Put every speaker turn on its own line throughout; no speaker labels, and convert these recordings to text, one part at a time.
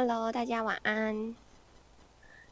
Hello，大家晚安。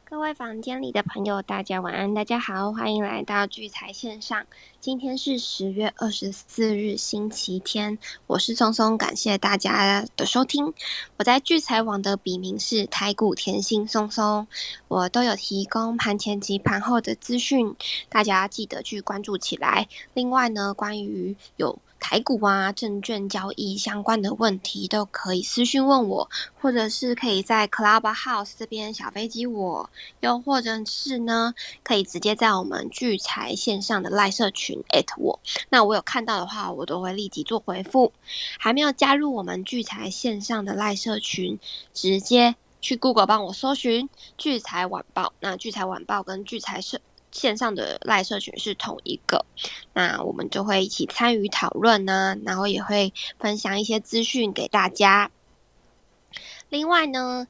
各位房间里的朋友，大家晚安，大家好，欢迎来到聚财线上。今天是十月二十四日，星期天，我是松松，感谢大家的收听。我在聚财网的笔名是台股甜心松松，我都有提供盘前及盘后的资讯，大家记得去关注起来。另外呢，关于有台股啊、证券交易相关的问题，都可以私讯问我，或者是可以在 Clubhouse 这边小飞机我，又或者是呢，可以直接在我们聚财线上的赖社群我。那我有看到的话，我都会立即做回复。还没有加入我们聚财线上的赖社群，直接去 Google 帮我搜寻聚财晚报。那聚财晚报跟聚财社。线上的赖社群是同一个，那我们就会一起参与讨论呢，然后也会分享一些资讯给大家。另外呢，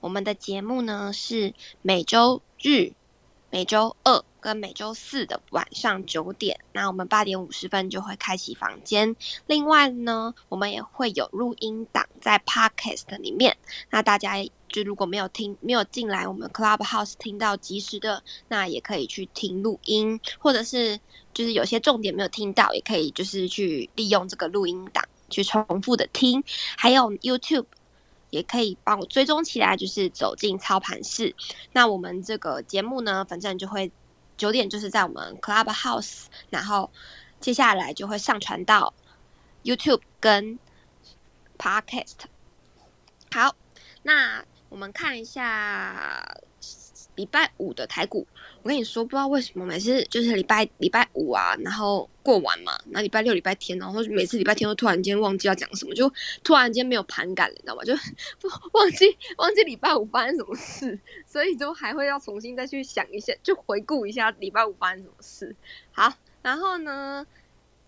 我们的节目呢是每周日、每周二跟每周四的晚上九点，那我们八点五十分就会开启房间。另外呢，我们也会有录音档在 Podcast 里面，那大家。就如果没有听没有进来我们 Clubhouse 听到及时的，那也可以去听录音，或者是就是有些重点没有听到，也可以就是去利用这个录音档去重复的听。还有 YouTube 也可以帮我追踪起来，就是走进操盘室。那我们这个节目呢，反正就会九点就是在我们 Clubhouse，然后接下来就会上传到 YouTube 跟 Podcast。好，那。我们看一下礼拜五的台股。我跟你说，不知道为什么每次就是礼拜礼拜五啊，然后过完嘛，那礼拜六、礼拜天，然后每次礼拜天都突然间忘记要讲什么，就突然间没有盘感了，你知道吗？就 忘记忘记礼拜五发生什么事，所以就还会要重新再去想一下，就回顾一下礼拜五发生什么事。好，然后呢，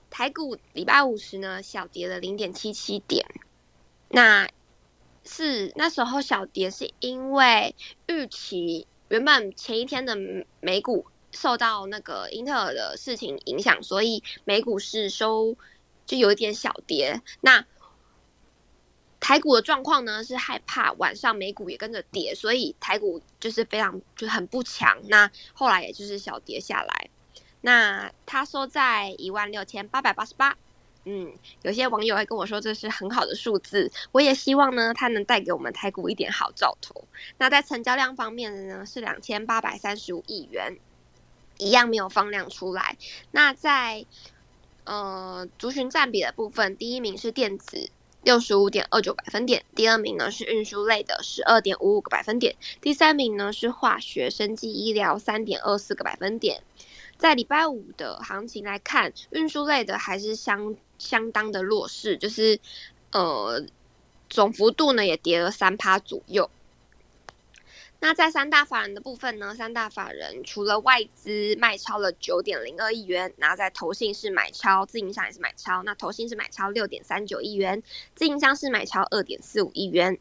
台股礼拜五时呢，小跌了零点七七点。那是那时候小跌，是因为预期原本前一天的美股受到那个英特尔的事情影响，所以美股是收就有一点小跌。那台股的状况呢是害怕晚上美股也跟着跌，所以台股就是非常就很不强。那后来也就是小跌下来，那它收在一万六千八百八十八。嗯，有些网友会跟我说这是很好的数字，我也希望呢，它能带给我们台股一点好兆头。那在成交量方面呢，是两千八百三十五亿元，一样没有放量出来。那在呃族群占比的部分，第一名是电子，六十五点二九百分点；第二名呢是运输类的，十二点五五个百分点；第三名呢是化学、生技、医疗，三点二四个百分点。在礼拜五的行情来看，运输类的还是相。相当的弱势，就是呃总幅度呢也跌了三趴左右。那在三大法人的部分呢，三大法人除了外资卖超了九点零二亿元，然后在投信是买超，自营商也是买超。那投信是买超六点三九亿元，自营商是买超二点四五亿元。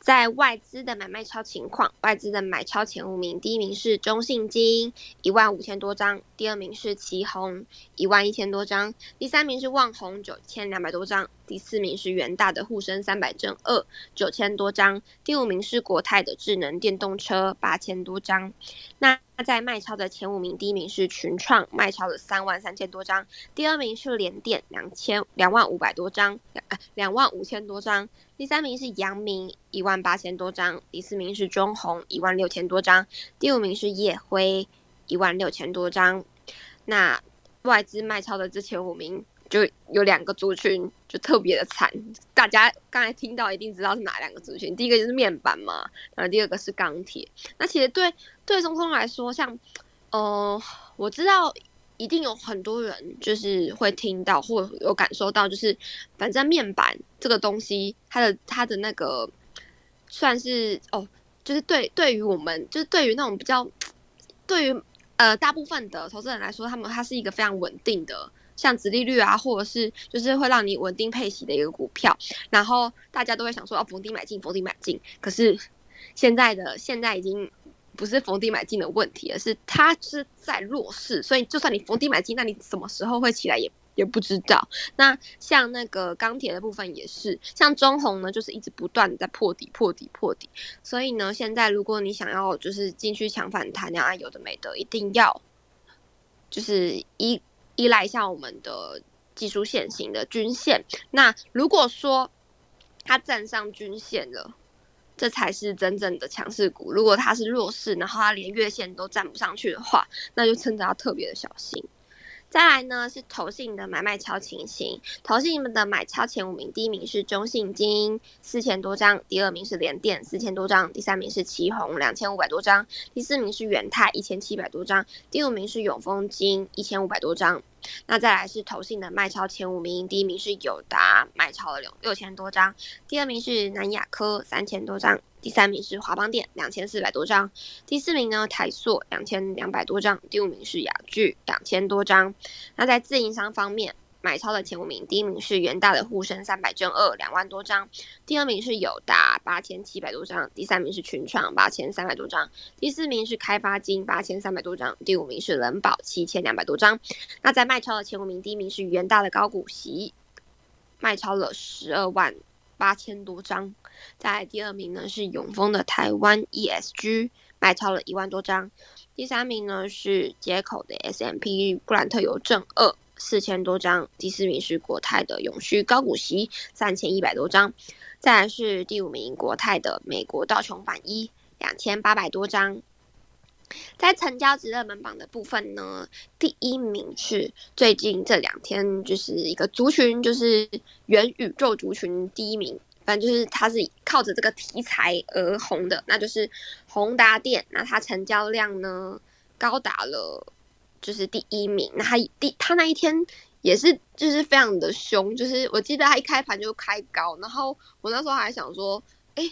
在外资的买卖超情况，外资的买超前五名，第一名是中信金一万五千多张，第二名是旗宏一万一千多张，第三名是旺宏九千两百多张，第四名是元大的沪深三百正二九千多张，第五名是国泰的智能电动车八千多张。那在卖超的前五名，第一名是群创，卖超了三万三千多张；第二名是联电，两千两万五百多张，两两万五千多张；第三名是阳明，一万八千多张；第四名是中红，一万六千多张；第五名是夜辉，一万六千多张。那外资卖超的这前五名。就有两个族群就特别的惨，大家刚才听到一定知道是哪两个族群。第一个就是面板嘛，然后第二个是钢铁。那其实对对中通来说，像呃，我知道一定有很多人就是会听到或有感受到，就是反正面板这个东西，它的它的那个算是哦，就是对对于我们就是对于那种比较对于呃大部分的投资人来说，他们它是一个非常稳定的。像殖利率啊，或者是就是会让你稳定配息的一个股票，然后大家都会想说哦，逢低买进，逢低买进。可是现在的现在已经不是逢低买进的问题，而是它是在弱势，所以就算你逢低买进，那你什么时候会起来也也不知道。那像那个钢铁的部分也是，像中红呢，就是一直不断的在破底、破底、破底。所以呢，现在如果你想要就是进去抢反弹啊，有的没的，一定要就是一依赖一下我们的技术线型的均线。那如果说它站上均线了，这才是真正的强势股。如果它是弱势，然后它连月线都站不上去的话，那就真的要特别的小心。再来呢是投信的买卖超情形，投信们的买超前五名，第一名是中信金四千多张，第二名是联电四千多张，第三名是旗宏两千五百多张，第四名是元泰一千七百多张，第五名是永丰金一千五百多张。那再来是投信的卖超前五名，第一名是友达卖超了六六千多张，第二名是南亚科三千多张。第三名是华邦电两千四百多张，第四名呢台塑两千两百多张，第五名是雅聚两千多张。那在自营商方面，买超的前五名，第一名是元大的沪深三百正二两万多张，第二名是友达八千七百多张，第三名是群创八千三百多张，第四名是开发金八千三百多张，第五名是人保七千两百多张。那在卖超的前五名，第一名是元大的高股息，卖超了十二万。八千多张，在第二名呢是永丰的台湾 ESG，卖超了一万多张。第三名呢是接口的 SMP 布兰特油正二四千多张。第四名是国泰的永续高股息三千一百多张。再来是第五名国泰的美国道琼反一两千八百多张。在成交值热门榜的部分呢，第一名是最近这两天就是一个族群，就是元宇宙族群第一名，反正就是它是靠着这个题材而红的，那就是宏达电，那它成交量呢高达了就是第一名，那他第他那一天也是就是非常的凶，就是我记得他一开盘就开高，然后我那时候还想说，哎。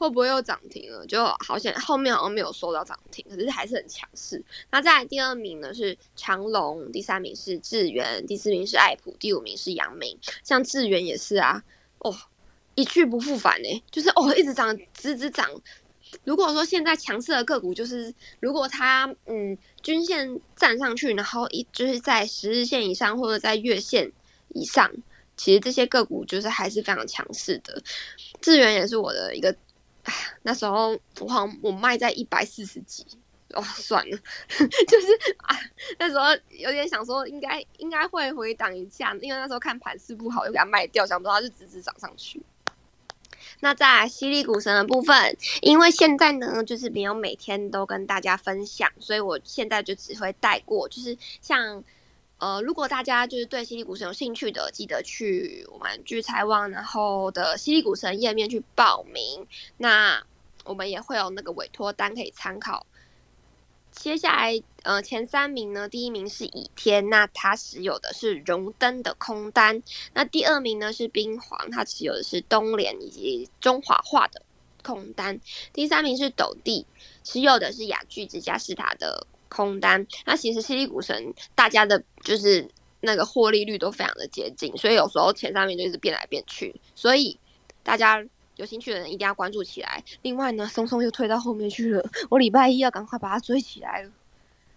会不会又涨停了？就好像后面好像没有收到涨停，可是还是很强势。那在第二名呢是长隆，第三名是智源，第四名是爱普，第五名是阳明。像智源也是啊，哦，一去不复返呢，就是哦一直涨，直直涨。如果说现在强势的个股，就是如果它嗯均线站上去，然后一就是在十日线以上或者在月线以上，其实这些个股就是还是非常强势的。智源也是我的一个。那时候我好像我卖在一百四十几，哦，算了，就是啊，那时候有点想说应该应该会回档一下，因为那时候看盘势不好，又给它卖掉，想不到它就直直涨上去。那在犀利股神的部分，因为现在呢就是没有每天都跟大家分享，所以我现在就只会带过，就是像。呃，如果大家就是对犀利股神有兴趣的，记得去我们聚财网然后的犀利股神页面去报名。那我们也会有那个委托单可以参考。接下来，呃，前三名呢，第一名是倚天，那他持有的是荣登的空单。那第二名呢是冰皇，他持有的是东联以及中华化的空单。第三名是斗地，持有的是雅聚之家斯塔的。空单，那其实犀利股神大家的就是那个获利率都非常的接近，所以有时候前三名就一直变来变去，所以大家有兴趣的人一定要关注起来。另外呢，松松又推到后面去了，我礼拜一要赶快把它追起来了。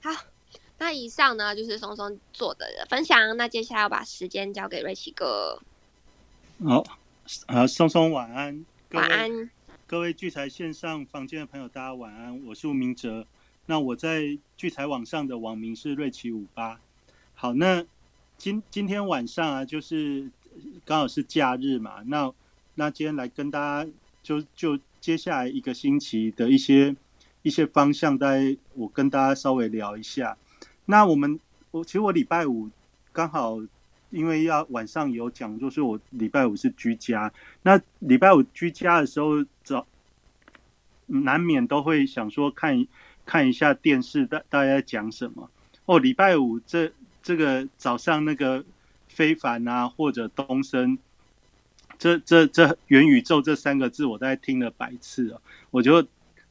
好，那以上呢就是松松做的分享，那接下来要把时间交给瑞奇哥。
好，啊，松松晚安，
晚安，
各位聚财线上房间的朋友，大家晚安，我是吴明哲。那我在聚财网上的网名是瑞奇五八。好，那今今天晚上啊，就是刚好是假日嘛。那那今天来跟大家就就接下来一个星期的一些一些方向，在我跟大家稍微聊一下。那我们我其实我礼拜五刚好因为要晚上有讲，就是我礼拜五是居家。那礼拜五居家的时候，早难免都会想说看。看一下电视，大大家在讲什么？哦，礼拜五这这个早上那个非凡啊，或者东升，这这这元宇宙这三个字，我大概听了百次了。我觉得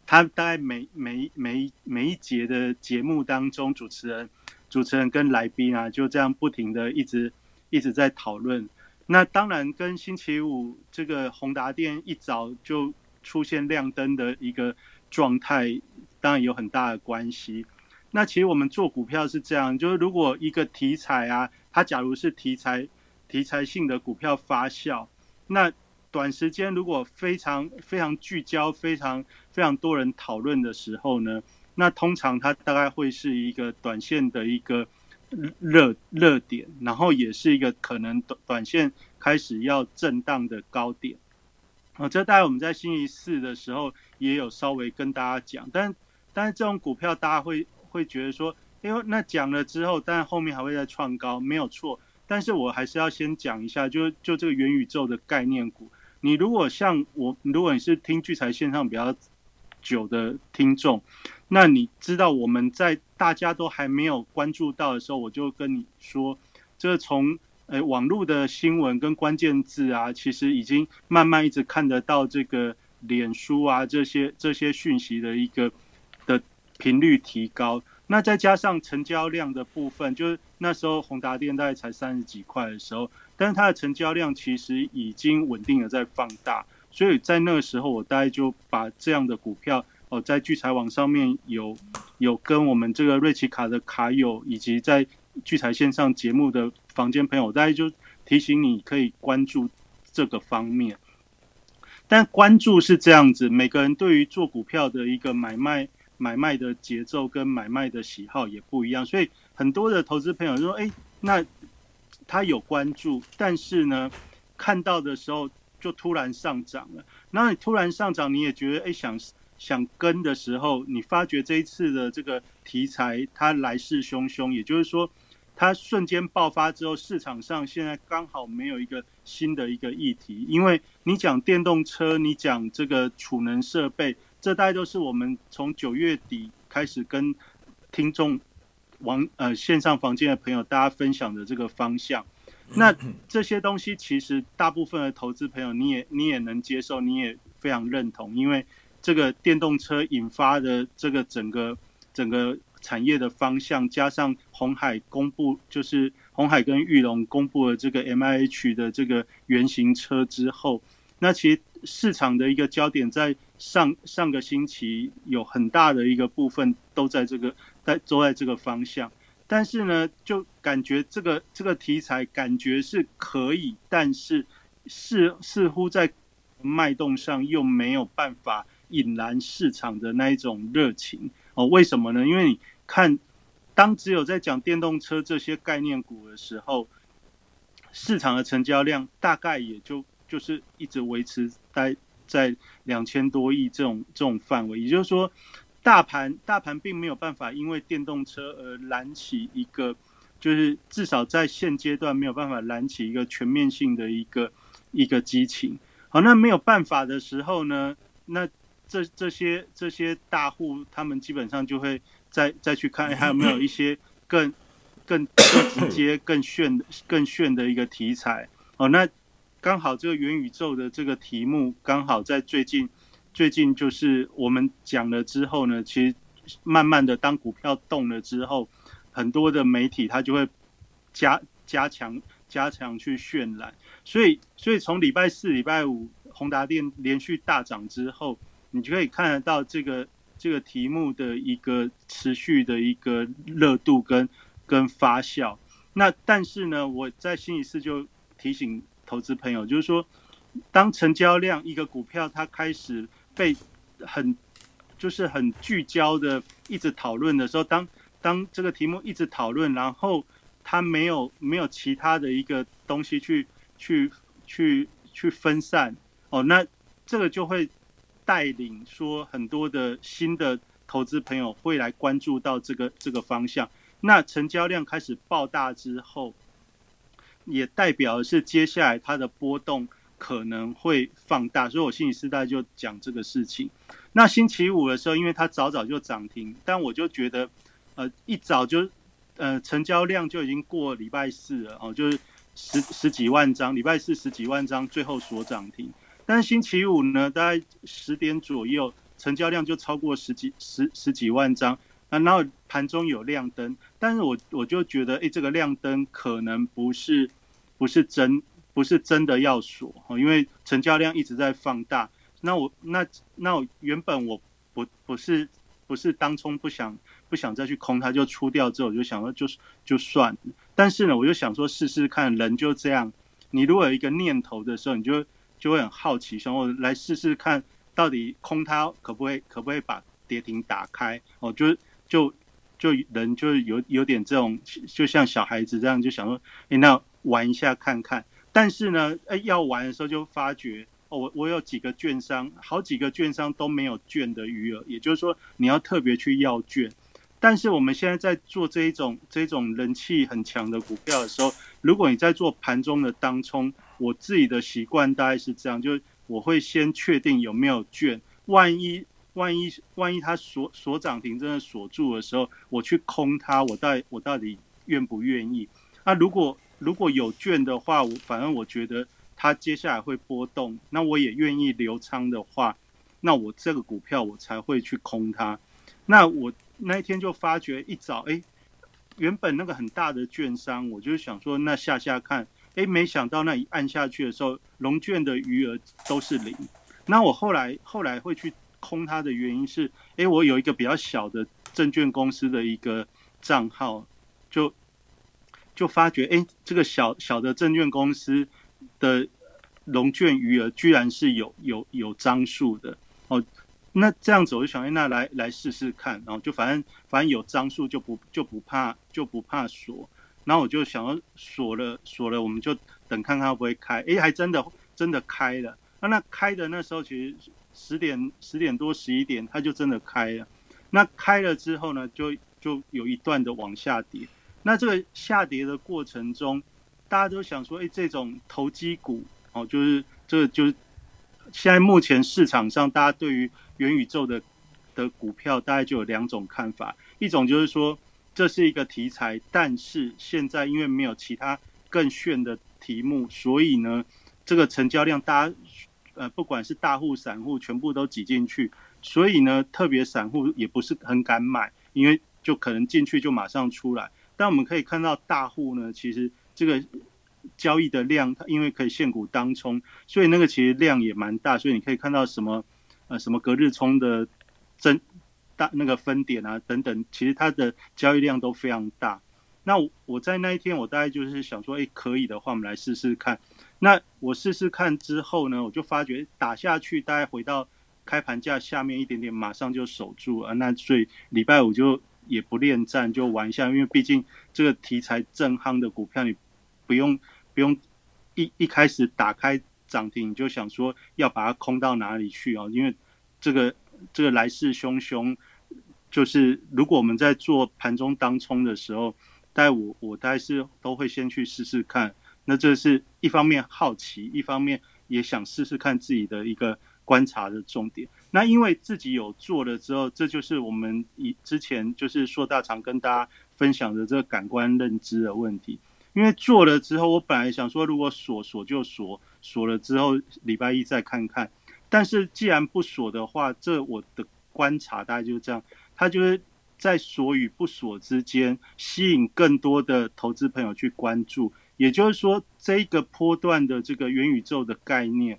他大概每每每每一节的节目当中，主持人主持人跟来宾啊，就这样不停的一直一直在讨论。那当然跟星期五这个宏达电一早就出现亮灯的一个状态。当然有很大的关系。那其实我们做股票是这样，就是如果一个题材啊，它假如是题材题材性的股票发酵，那短时间如果非常非常聚焦、非常非常多人讨论的时候呢，那通常它大概会是一个短线的一个热热点，然后也是一个可能短短线开始要震荡的高点。哦，这大概我们在星期四的时候也有稍微跟大家讲，但但是这种股票大家会会觉得说，因为那讲了之后，但后面还会再创高，没有错。但是我还是要先讲一下，就就这个元宇宙的概念股，你如果像我，如果你是听聚财线上比较久的听众，那你知道我们在大家都还没有关注到的时候，我就跟你说，这从。呃，网络的新闻跟关键字啊，其实已经慢慢一直看得到这个脸书啊这些这些讯息的一个的频率提高。那再加上成交量的部分，就是那时候宏达电大概才三十几块的时候，但是它的成交量其实已经稳定的在放大。所以在那个时候，我大概就把这样的股票哦，在聚财网上面有有跟我们这个瑞奇卡的卡友，以及在聚财线上节目的。房间朋友，大家就提醒你可以关注这个方面，但关注是这样子，每个人对于做股票的一个买卖买卖的节奏跟买卖的喜好也不一样，所以很多的投资朋友说：“哎，那他有关注，但是呢，看到的时候就突然上涨了。那你突然上涨，你也觉得哎想想跟的时候，你发觉这一次的这个题材它来势汹汹，也就是说。”它瞬间爆发之后，市场上现在刚好没有一个新的一个议题，因为你讲电动车，你讲这个储能设备，这大概都是我们从九月底开始跟听众网呃线上房间的朋友大家分享的这个方向。那这些东西其实大部分的投资朋友你也你也能接受，你也非常认同，因为这个电动车引发的这个整个整个。产业的方向，加上红海公布，就是红海跟玉龙公布了这个 M I H 的这个原型车之后，那其实市场的一个焦点在上上个星期有很大的一个部分都在这个在都在这个方向，但是呢，就感觉这个这个题材感觉是可以，但是似似乎在脉动上又没有办法引燃市场的那一种热情。哦，为什么呢？因为你看，当只有在讲电动车这些概念股的时候，市场的成交量大概也就就是一直维持在在两千多亿这种这种范围。也就是说，大盘大盘并没有办法因为电动车而燃起一个，就是至少在现阶段没有办法燃起一个全面性的一个一个激情。好，那没有办法的时候呢，那。这这些这些大户，他们基本上就会再再去看，还有没有一些更更更直接、更炫、更炫的一个题材哦。那刚好这个元宇宙的这个题目，刚好在最近最近就是我们讲了之后呢，其实慢慢的当股票动了之后，很多的媒体它就会加加强加强去渲染。所以所以从礼拜四、礼拜五，宏达电连续大涨之后。你就可以看得到这个这个题目的一个持续的一个热度跟跟发酵。那但是呢，我在星期四就提醒投资朋友，就是说，当成交量一个股票它开始被很就是很聚焦的一直讨论的时候，当当这个题目一直讨论，然后它没有没有其他的一个东西去去去去分散哦，那这个就会。带领说很多的新的投资朋友会来关注到这个这个方向，那成交量开始爆大之后，也代表的是接下来它的波动可能会放大，所以我星期四大就讲这个事情。那星期五的时候，因为它早早就涨停，但我就觉得，呃，一早就呃成交量就已经过礼拜四了哦，就是十十几万张，礼拜四十几万张，最后所涨停。但星期五呢，大概十点左右，成交量就超过十几十十几万张啊，然后盘中有亮灯，但是我我就觉得，哎，这个亮灯可能不是不是真不是真的要锁哦，因为成交量一直在放大。那我那那我原本我不不是不是当冲不想不想再去空它，就出掉之后，我就想说就就算。但是呢，我就想说试试看，人就这样，你如果有一个念头的时候，你就就会很好奇，想我来试试看，到底空它可不可以可不可以把跌停打开？哦，就就就人就有有点这种，就像小孩子这样，就想说，哎，那玩一下看看。但是呢，哎，要玩的时候就发觉。哦，我我有几个券商，好几个券商都没有券的余额，也就是说你要特别去要券。但是我们现在在做这一种这种人气很强的股票的时候，如果你在做盘中的当冲，我自己的习惯大概是这样，就是我会先确定有没有券，万一万一万一它锁锁涨停真的锁住的时候，我去空它，我到我到底愿不愿意？那如果如果有券的话，我反正我觉得。它接下来会波动，那我也愿意留仓的话，那我这个股票我才会去空它。那我那一天就发觉一早，哎，原本那个很大的券商，我就想说那下下看，哎，没想到那一按下去的时候，龙券的余额都是零。那我后来后来会去空它的原因是，哎，我有一个比较小的证券公司的一个账号，就就发觉，哎，这个小小的证券公司。的龙卷余额居然是有有有张数的。哦，那这样子我就想，哎，那来来试试看，然后就反正反正有张数就不就不怕就不怕锁，然后我就想要锁了锁了，我们就等看看会不会开，哎，还真的真的开了，那那开的那时候其实十点十点多十一点，它就真的开了，那开了之后呢，就就有一段的往下跌，那这个下跌的过程中。大家都想说，哎，这种投机股哦，就是这就是现在目前市场上大家对于元宇宙的的股票，大概就有两种看法。一种就是说这是一个题材，但是现在因为没有其他更炫的题目，所以呢，这个成交量大家呃不管是大户散户全部都挤进去，所以呢，特别散户也不是很敢买，因为就可能进去就马上出来。但我们可以看到大户呢，其实。这个交易的量，它因为可以现股当冲，所以那个其实量也蛮大，所以你可以看到什么呃什么隔日冲的增大那个分点啊等等，其实它的交易量都非常大。那我在那一天，我大概就是想说，哎，可以的话，我们来试试看。那我试试看之后呢，我就发觉打下去，大概回到开盘价下面一点点，马上就守住啊。那所以礼拜五就也不恋战，就玩一下，因为毕竟这个题材正夯的股票，你。不用不用一一开始打开涨停你就想说要把它空到哪里去啊？因为这个这个来势汹汹，就是如果我们在做盘中当冲的时候，但我我大概是都会先去试试看。那这是一方面好奇，一方面也想试试看自己的一个观察的重点。那因为自己有做了之后，这就是我们以之前就是硕大常跟大家分享的这个感官认知的问题。因为做了之后，我本来想说，如果锁锁就锁，锁了之后礼拜一再看看。但是既然不锁的话，这我的观察大概就是这样，它就是在锁与不锁之间，吸引更多的投资朋友去关注。也就是说，这个波段的这个元宇宙的概念，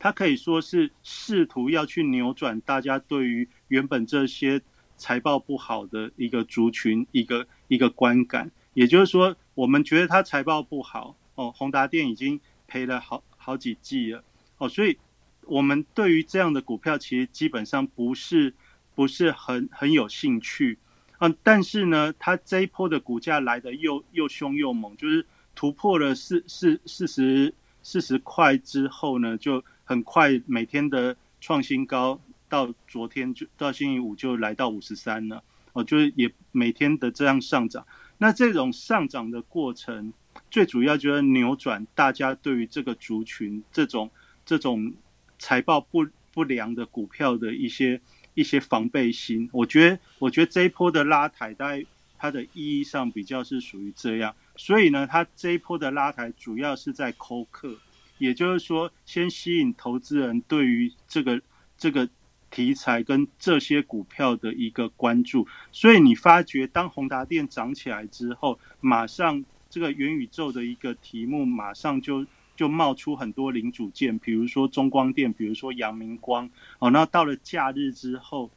它可以说是试图要去扭转大家对于原本这些财报不好的一个族群一个一个观感。也就是说。我们觉得它财报不好哦，宏达电已经赔了好好几季了哦，所以我们对于这样的股票其实基本上不是不是很很有兴趣啊。但是呢，它这一波的股价来的又又凶又猛，就是突破了四四四十四十块之后呢，就很快每天的创新高，到昨天就到星期五就来到五十三了哦，就是也每天的这样上涨。那这种上涨的过程，最主要就是扭转大家对于这个族群这种这种财报不不良的股票的一些一些防备心。我觉得，我觉得这一波的拉抬，大概它的意义上比较是属于这样。所以呢，它这一波的拉抬主要是在抠客，也就是说，先吸引投资人对于这个这个。题材跟这些股票的一个关注，所以你发觉当宏达电涨起来之后，马上这个元宇宙的一个题目马上就就冒出很多零组件，比如说中光电，比如说阳明光，哦，那到了假日之后，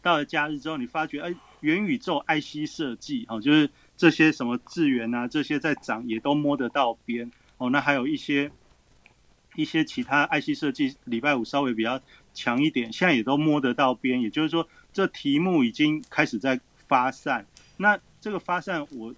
到了假日之后，你发觉哎，元宇宙 IC 设计哦，就是这些什么智源啊，这些在涨也都摸得到边哦。那还有一些一些其他 IC 设计，礼拜五稍微比较强一点，现在也都摸得到边。也就是说，这题目已经开始在发散。那这个发散，我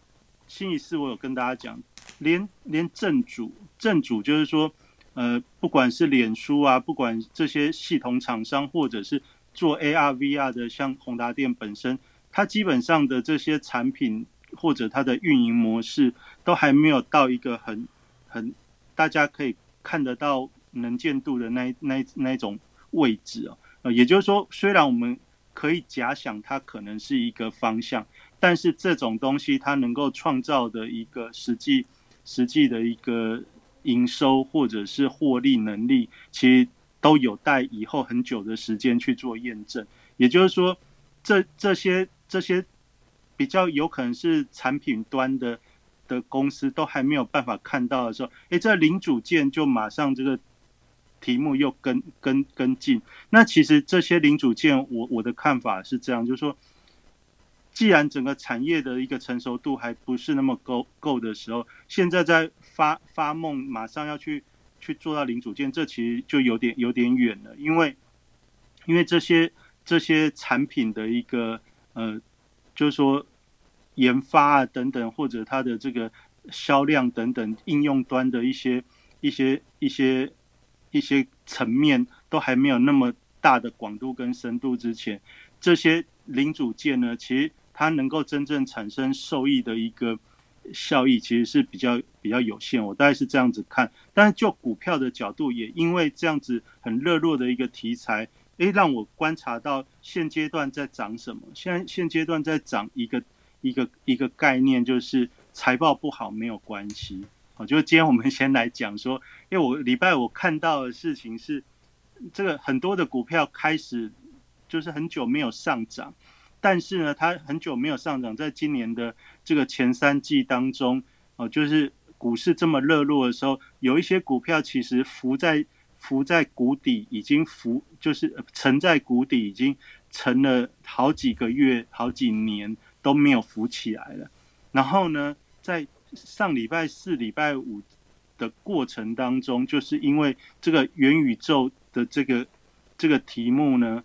星期四我有跟大家讲，连连正主正主就是说，呃，不管是脸书啊，不管这些系统厂商，或者是做 AR VR 的，像宏达电本身。它基本上的这些产品或者它的运营模式都还没有到一个很很大家可以看得到能见度的那那那种位置哦，呃，也就是说，虽然我们可以假想它可能是一个方向，但是这种东西它能够创造的一个实际实际的一个营收或者是获利能力，其实都有待以后很久的时间去做验证。也就是说，这这些。这些比较有可能是产品端的的公司都还没有办法看到的时候，哎，这零组件就马上这个题目又跟跟跟进。那其实这些零组件，我我的看法是这样，就是说，既然整个产业的一个成熟度还不是那么够够的时候，现在在发发梦，马上要去去做到零组件，这其实就有点有点远了，因为因为这些这些产品的一个。呃，就是说研发啊等等，或者它的这个销量等等，应用端的一些一些一些一些层面都还没有那么大的广度跟深度之前，这些零组件呢，其实它能够真正产生受益的一个效益，其实是比较比较有限。我大概是这样子看，但是就股票的角度，也因为这样子很热络的一个题材。诶，让我观察到现阶段在涨什么？现在现阶段在涨一个一个一个概念，就是财报不好没有关系。哦，就今天我们先来讲说，因为我礼拜我看到的事情是，这个很多的股票开始就是很久没有上涨，但是呢，它很久没有上涨，在今年的这个前三季当中，哦，就是股市这么热络的时候，有一些股票其实浮在。浮在谷底，已经浮，就是沉在谷底，已经沉了好几个月、好几年都没有浮起来了。然后呢，在上礼拜四、礼拜五的过程当中，就是因为这个元宇宙的这个这个题目呢，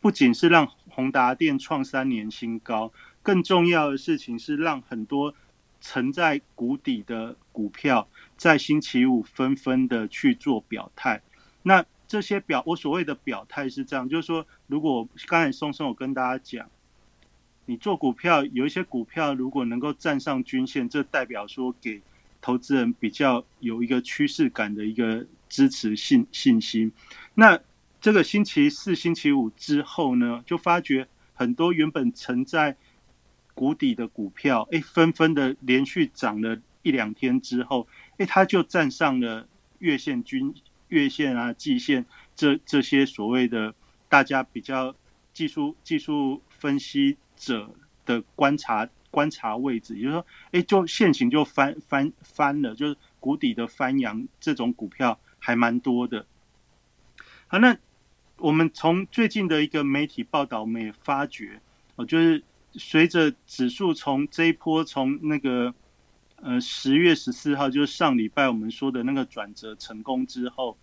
不仅是让宏达电创三年新高，更重要的事情是让很多沉在谷底的股票在星期五纷纷的去做表态。那这些表，我所谓的表态是这样，就是说，如果刚才松松有跟大家讲，你做股票有一些股票如果能够站上均线，这代表说给投资人比较有一个趋势感的一个支持信信心。那这个星期四、星期五之后呢，就发觉很多原本沉在谷底的股票，哎，纷纷的连续涨了一两天之后，哎，它就站上了月线均。月线啊、季线这这些所谓的大家比较技术技术分析者的观察观察位置，也就是说，哎，就现行就翻翻翻了，就是谷底的翻扬，这种股票还蛮多的。好，那我们从最近的一个媒体报道，我们也发觉，哦，就是随着指数从这一波从那个。呃，十月十四号就是上礼拜我们说的那个转折成功之后，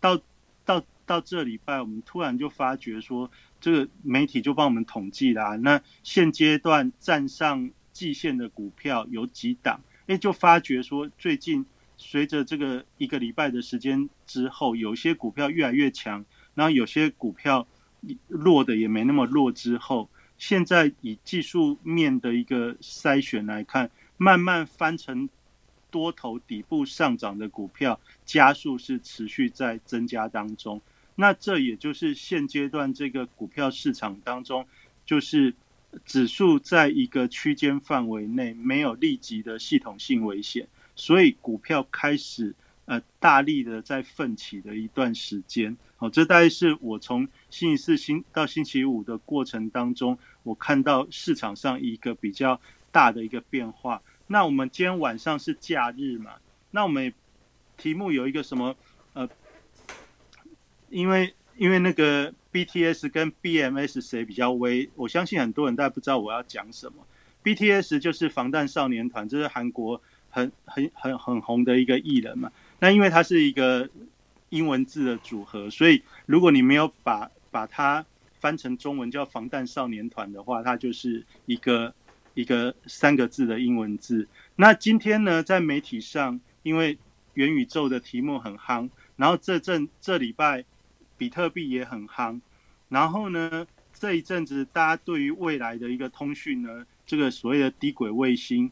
到到到这礼拜，我们突然就发觉说，这个媒体就帮我们统计啦。那现阶段站上季线的股票有几档？哎，就发觉说，最近随着这个一个礼拜的时间之后，有些股票越来越强，然后有些股票弱的也没那么弱。之后，现在以技术面的一个筛选来看。慢慢翻成多头底部上涨的股票，加速是持续在增加当中。那这也就是现阶段这个股票市场当中，就是指数在一个区间范围内没有立即的系统性危险，所以股票开始呃大力的在奋起的一段时间。好，这大概是我从星期四星到星期五的过程当中，我看到市场上一个比较。大的一个变化。那我们今天晚上是假日嘛？那我们题目有一个什么？呃，因为因为那个 BTS 跟 BMS 谁比较威？我相信很多人大家不知道我要讲什么。BTS 就是防弹少年团，这是韩国很很很很红的一个艺人嘛。那因为它是一个英文字的组合，所以如果你没有把把它翻成中文叫防弹少年团的话，它就是一个一个三个字的英文字。那今天呢，在媒体上，因为元宇宙的题目很夯，然后这阵这礼拜比特币也很夯，然后呢，这一阵子大家对于未来的一个通讯呢，这个所谓的低轨卫星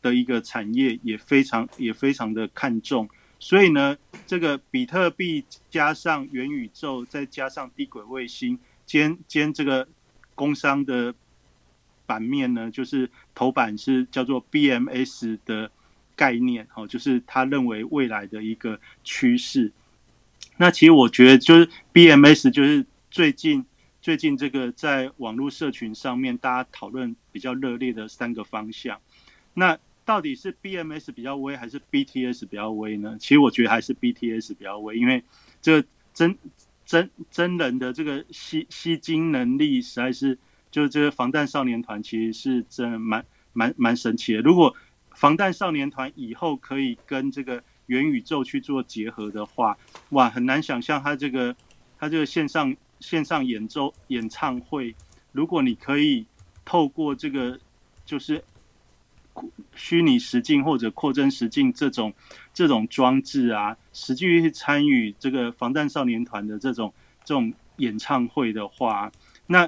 的一个产业也非常也非常的看重。所以呢，这个比特币加上元宇宙，再加上低轨卫星，兼兼这个工商的版面呢，就是头版是叫做 BMS 的概念，哦，就是他认为未来的一个趋势。那其实我觉得，就是 BMS 就是最近最近这个在网络社群上面大家讨论比较热烈的三个方向。那到底是 BMS 比较微还是 BTS 比较微呢？其实我觉得还是 BTS 比较微，因为这个真真真人的这个吸吸金能力实在是，就是这个防弹少年团其实是真蛮蛮蛮神奇的。如果防弹少年团以后可以跟这个元宇宙去做结合的话，哇，很难想象他这个他这个线上线上演奏演唱会，如果你可以透过这个就是。虚拟实境或者扩增实境这种这种装置啊，实际去参与这个防弹少年团的这种这种演唱会的话，那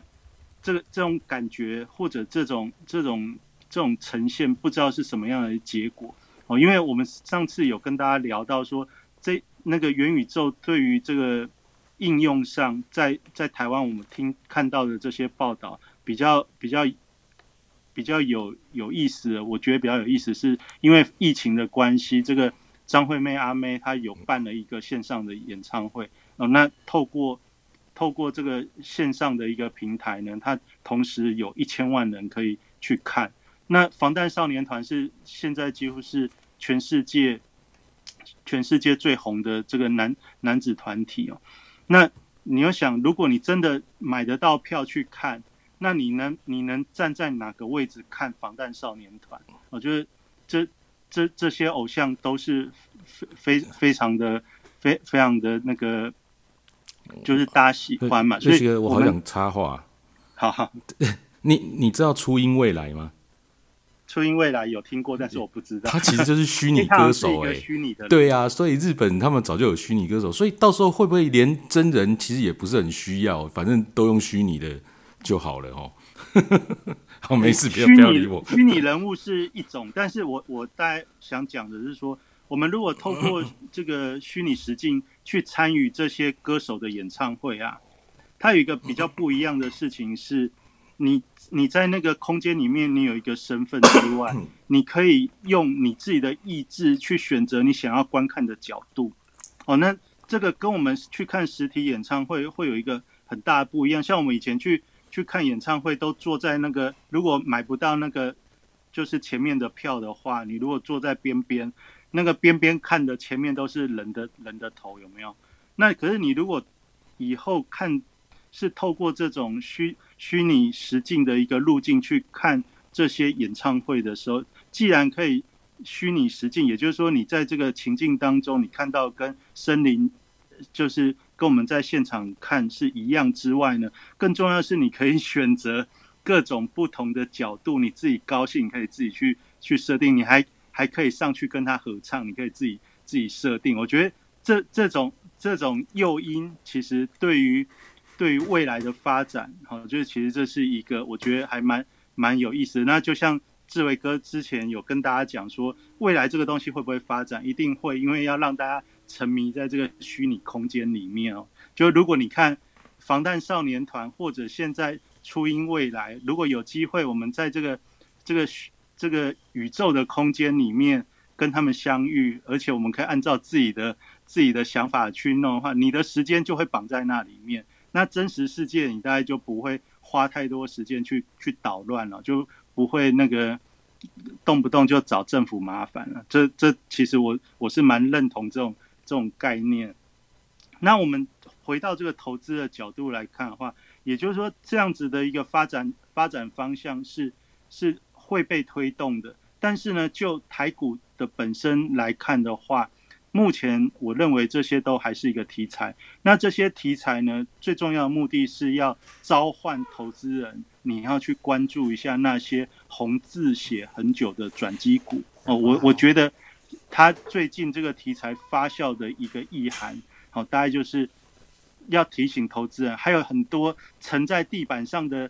这个这种感觉或者这种这种这种呈现，不知道是什么样的结果因为我们上次有跟大家聊到说，这那个元宇宙对于这个应用上，在在台湾我们听看到的这些报道，比较比较。比较有有意思的，我觉得比较有意思，是因为疫情的关系，这个张惠妹阿妹她有办了一个线上的演唱会哦。那透过透过这个线上的一个平台呢，它同时有一千万人可以去看。那防弹少年团是现在几乎是全世界全世界最红的这个男男子团体哦。那你要想，如果你真的买得到票去看。那你能你能站在哪个位置看防弹少年团？我觉得这这这些偶像都是非非非常的非非常的那个，就是大家喜欢嘛。所以
我好想插话。
好好，
你你知道初音未来吗？
初音未来有听过，但是我不知道。
他其实就是虚拟 歌手哎，
虚拟的。
对啊，所以日本他们早就有虚拟歌手，所以到时候会不会连真人其实也不是很需要，反正都用虚拟的。就好了哦，好，没事，不要不要理我。
虚拟人物是一种，但是我我大概想讲的是说，我们如果透过 这个虚拟实境去参与这些歌手的演唱会啊，它有一个比较不一样的事情是，你你在那个空间里面，你有一个身份之外，你可以用你自己的意志去选择你想要观看的角度。哦，那这个跟我们去看实体演唱会会有一个很大的不一样，像我们以前去。去看演唱会都坐在那个，如果买不到那个就是前面的票的话，你如果坐在边边，那个边边看的前面都是人的人的头，有没有？那可是你如果以后看是透过这种虚虚拟实境的一个路径去看这些演唱会的时候，既然可以虚拟实境，也就是说你在这个情境当中，你看到跟森林就是。跟我们在现场看是一样之外呢，更重要的是你可以选择各种不同的角度，你自己高兴可以自己去去设定，你还还可以上去跟他合唱，你可以自己自己设定。我觉得这这种这种诱因，其实对于对于未来的发展，哈，就是其实这是一个我觉得还蛮蛮有意思的。那就像志伟哥之前有跟大家讲说，未来这个东西会不会发展？一定会，因为要让大家。沉迷在这个虚拟空间里面哦，就如果你看防弹少年团或者现在初音未来，如果有机会，我们在这个这个这个宇宙的空间里面跟他们相遇，而且我们可以按照自己的自己的想法去弄的话，你的时间就会绑在那里面。那真实世界你大概就不会花太多时间去去捣乱了，就不会那个动不动就找政府麻烦了。这这其实我我是蛮认同这种。这种概念，那我们回到这个投资的角度来看的话，也就是说，这样子的一个发展发展方向是是会被推动的。但是呢，就台股的本身来看的话，目前我认为这些都还是一个题材。那这些题材呢，最重要的目的是要召唤投资人，你要去关注一下那些红字写很久的转机股哦。我我觉得他最近这个题材发酵的一个意涵，好，大概就是要提醒投资人，还有很多沉在地板上的。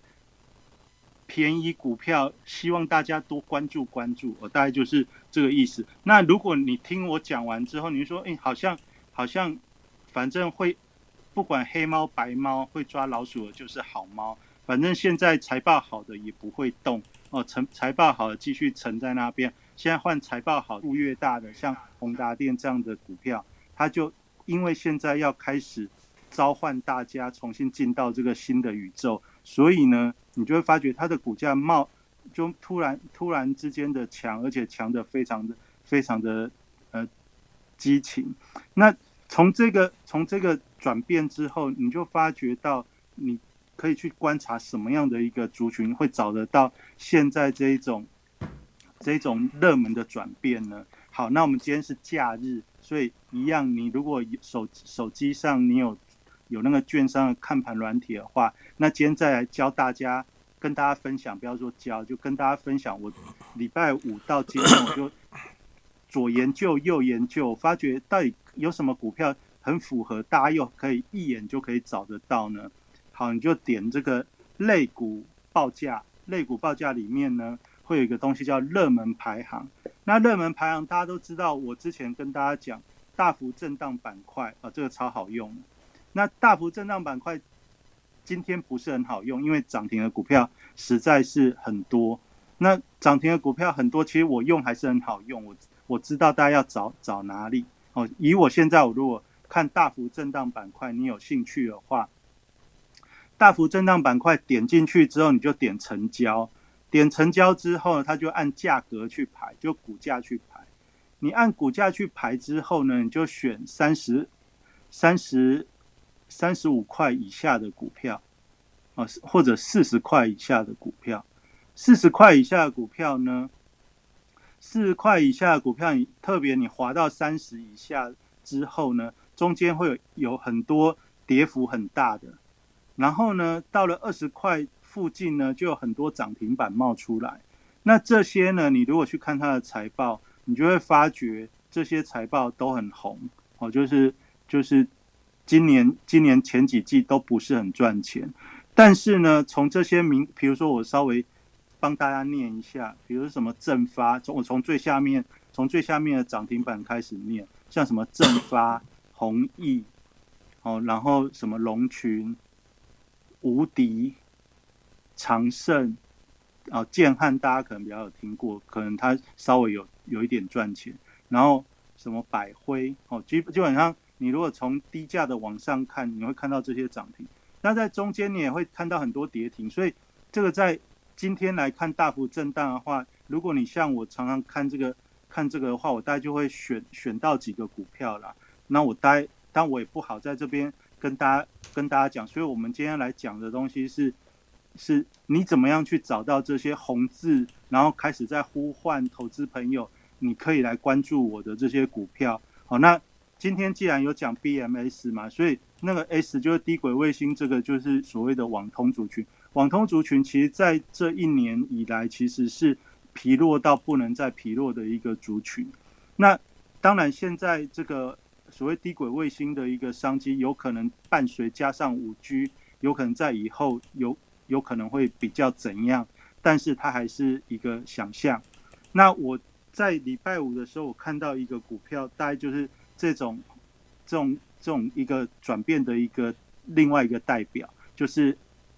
便宜股票，希望大家多关注关注，我大概就是这个意思。那如果你听我讲完之后，你说，哎，好像好像，反正会不管黑猫白猫会抓老鼠的就是好猫，反正现在财报好的也不会动哦，成财报好的继续沉在那边。现在换财报好、度越大的，像宏达电这样的股票，它就因为现在要开始召唤大家重新进到这个新的宇宙，所以呢。你就会发觉它的股价冒就突然突然之间的强，而且强的非常的非常的呃激情。那从这个从这个转变之后，你就发觉到你可以去观察什么样的一个族群会找得到现在这一种这种热门的转变呢？好，那我们今天是假日，所以一样，你如果手手机上你有。有那个券商的看盘软体的话，那今天再来教大家，跟大家分享，不要说教，就跟大家分享。我礼拜五到今天，我就左研究右研究，发觉到底有什么股票很符合大家又可以一眼就可以找得到呢？好，你就点这个类股报价，类股报价里面呢，会有一个东西叫热门排行。那热门排行大家都知道，我之前跟大家讲大幅震荡板块啊，这个超好用。那大幅震荡板块今天不是很好用，因为涨停的股票实在是很多。那涨停的股票很多，其实我用还是很好用。我我知道大家要找找哪里哦。以我现在，我如果看大幅震荡板块，你有兴趣的话，大幅震荡板块点进去之后，你就点成交，点成交之后呢，它就按价格去排，就股价去排。你按股价去排之后呢，你就选三十三十。三十五块以下的股票，啊，或者四十块以下的股票，四十块以下的股票呢？四十块以下的股票，你特别你滑到三十以下之后呢，中间会有有很多跌幅很大的，然后呢，到了二十块附近呢，就有很多涨停板冒出来。那这些呢，你如果去看它的财报，你就会发觉这些财报都很红哦，就是就是。今年今年前几季都不是很赚钱，但是呢，从这些名，比如说我稍微帮大家念一下，比如什么正发，从我从最下面从最下面的涨停板开始念，像什么正发、弘毅，哦，然后什么龙群、无敌、长盛，啊，建汉大家可能比较有听过，可能它稍微有有一点赚钱，然后什么百辉，哦，基基本上。你如果从低价的往上看，你会看到这些涨停；那在中间你也会看到很多跌停。所以这个在今天来看大幅震荡的话，如果你像我常常看这个看这个的话，我大概就会选选到几个股票啦。那我待，但我也不好在这边跟大家跟大家讲。所以我们今天来讲的东西是，是你怎么样去找到这些红字，然后开始在呼唤投资朋友，你可以来关注我的这些股票。好，那。今天既然有讲 BMS 嘛，所以那个 S 就是低轨卫星，这个就是所谓的网通族群。网通族群其实在这一年以来，其实是疲弱到不能再疲弱的一个族群。那当然，现在这个所谓低轨卫星的一个商机，有可能伴随加上五 G，有可能在以后有有可能会比较怎样，但是它还是一个想象。那我在礼拜五的时候，我看到一个股票，大概就是。这种、这种、这种一个转变的一个另外一个代表，就是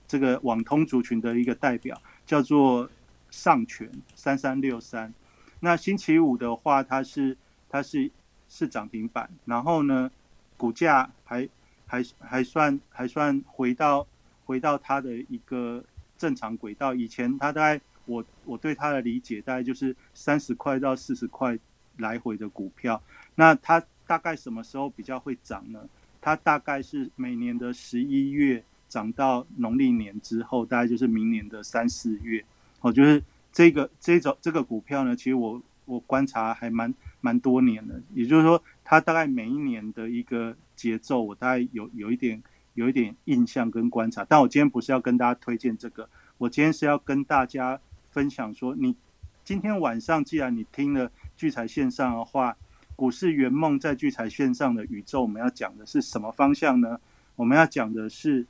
这个网通族群的一个代表，叫做上权三三六三。那星期五的话，它是它是是涨停板，然后呢，股价还还还算还算回到回到它的一个正常轨道。以前它大概我我对它的理解大概就是三十块到四十块来回的股票，那它。大概什么时候比较会涨呢？它大概是每年的十一月涨到农历年之后，大概就是明年的三四月。哦，就是这个这种这个股票呢，其实我我观察还蛮蛮多年的，也就是说，它大概每一年的一个节奏，我大概有有一点有一点印象跟观察。但我今天不是要跟大家推荐这个，我今天是要跟大家分享说，你今天晚上既然你听了聚财线上的话，股市圆梦在聚财线上的宇宙，我们要讲的是什么方向呢？我们要讲的是。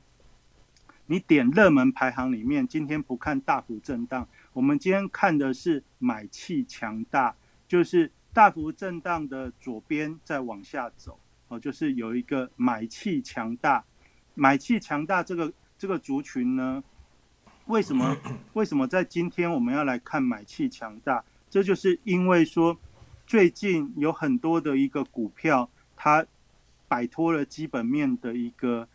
你点热门排行里面，今天不看大幅震荡，我们今天看的是买气强大，就是大幅震荡的左边再往下走，哦，就是有一个买气强大，买气强大这个这个族群呢，为什么为什么在今天我们要来看买气强大？这就是因为说最近有很多的一个股票，它摆脱了基本面的一个。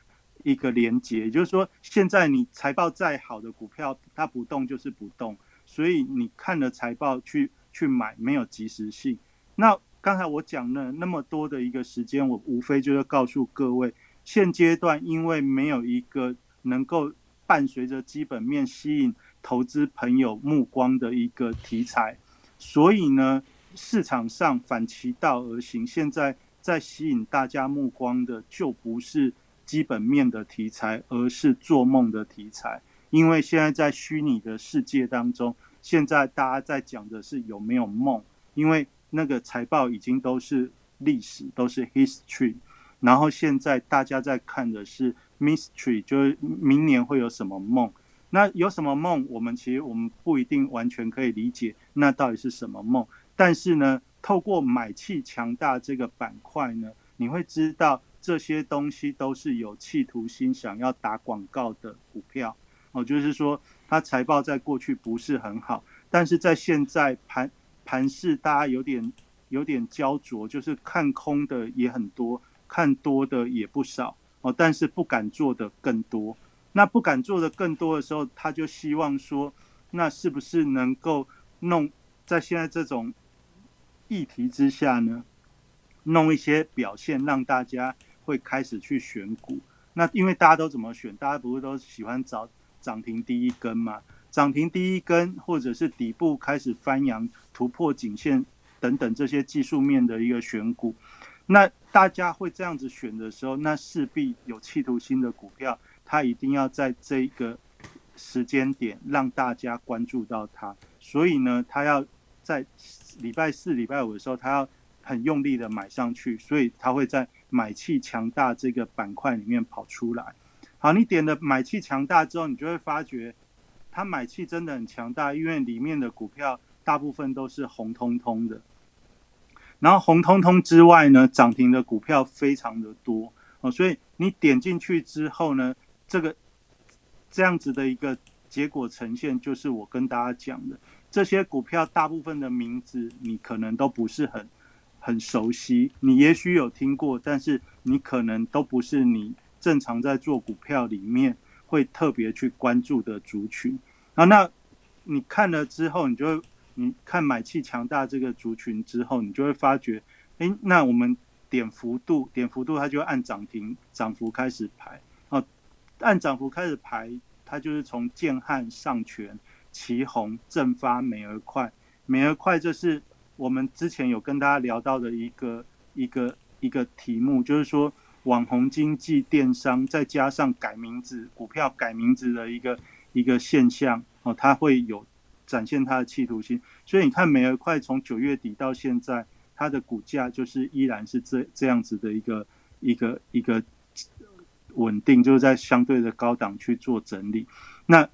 一个连接，也就是说，现在你财报再好的股票，它不动就是不动，所以你看了财报去去买，没有及时性。那刚才我讲了那么多的一个时间，我无非就是告诉各位，现阶段因为没有一个能够伴随着基本面吸引投资朋友目光的一个题材，所以呢，市场上反其道而行，现在在吸引大家目光的就不是。基本面的题材，而是做梦的题材。因为现在在虚拟的世界当中，现在大家在讲的是有没有梦。因为那个财报已经都是历史，都是 history。然后现在大家在看的是 mystery，就是明年会有什么梦。那有什么梦？我们其实我们不一定完全可以理解那到底是什么梦。但是呢，透过买气强大这个板块呢，你会知道。这些东西都是有企图心，想要打广告的股票哦。就是说，它财报在过去不是很好，但是在现在盘盘市大家有点有点焦灼，就是看空的也很多，看多的也不少哦。但是不敢做的更多。那不敢做的更多的时候，他就希望说，那是不是能够弄在现在这种议题之下呢，弄一些表现让大家。会开始去选股，那因为大家都怎么选？大家不是都喜欢找涨停第一根嘛？涨停第一根，或者是底部开始翻扬、突破颈线等等这些技术面的一个选股。那大家会这样子选的时候，那势必有企图心的股票，它一定要在这个时间点让大家关注到它。所以呢，它要在礼拜四、礼拜五的时候，他要很用力的买上去，所以他会在。买气强大这个板块里面跑出来，好，你点了买气强大之后，你就会发觉它买气真的很强大，因为里面的股票大部分都是红彤彤的。然后红彤彤之外呢，涨停的股票非常的多哦，所以你点进去之后呢，这个这样子的一个结果呈现，就是我跟大家讲的，这些股票大部分的名字你可能都不是很。很熟悉，你也许有听过，但是你可能都不是你正常在做股票里面会特别去关注的族群啊。那你看了之后，你就会你看买气强大这个族群之后，你就会发觉，哎，那我们点幅度，点幅度它就按涨停涨幅开始排哦，按涨幅开始排，它就是从建汉、上权、旗宏、正发、美而快，美而快这是。我们之前有跟大家聊到的一个一个一个题目，就是说网红经济电商再加上改名字股票改名字的一个一个现象哦，它会有展现它的企图心。所以你看美而快从九月底到现在，它的股价就是依然是这这样子的一个一个一个稳定，就是在相对的高档去做整理。那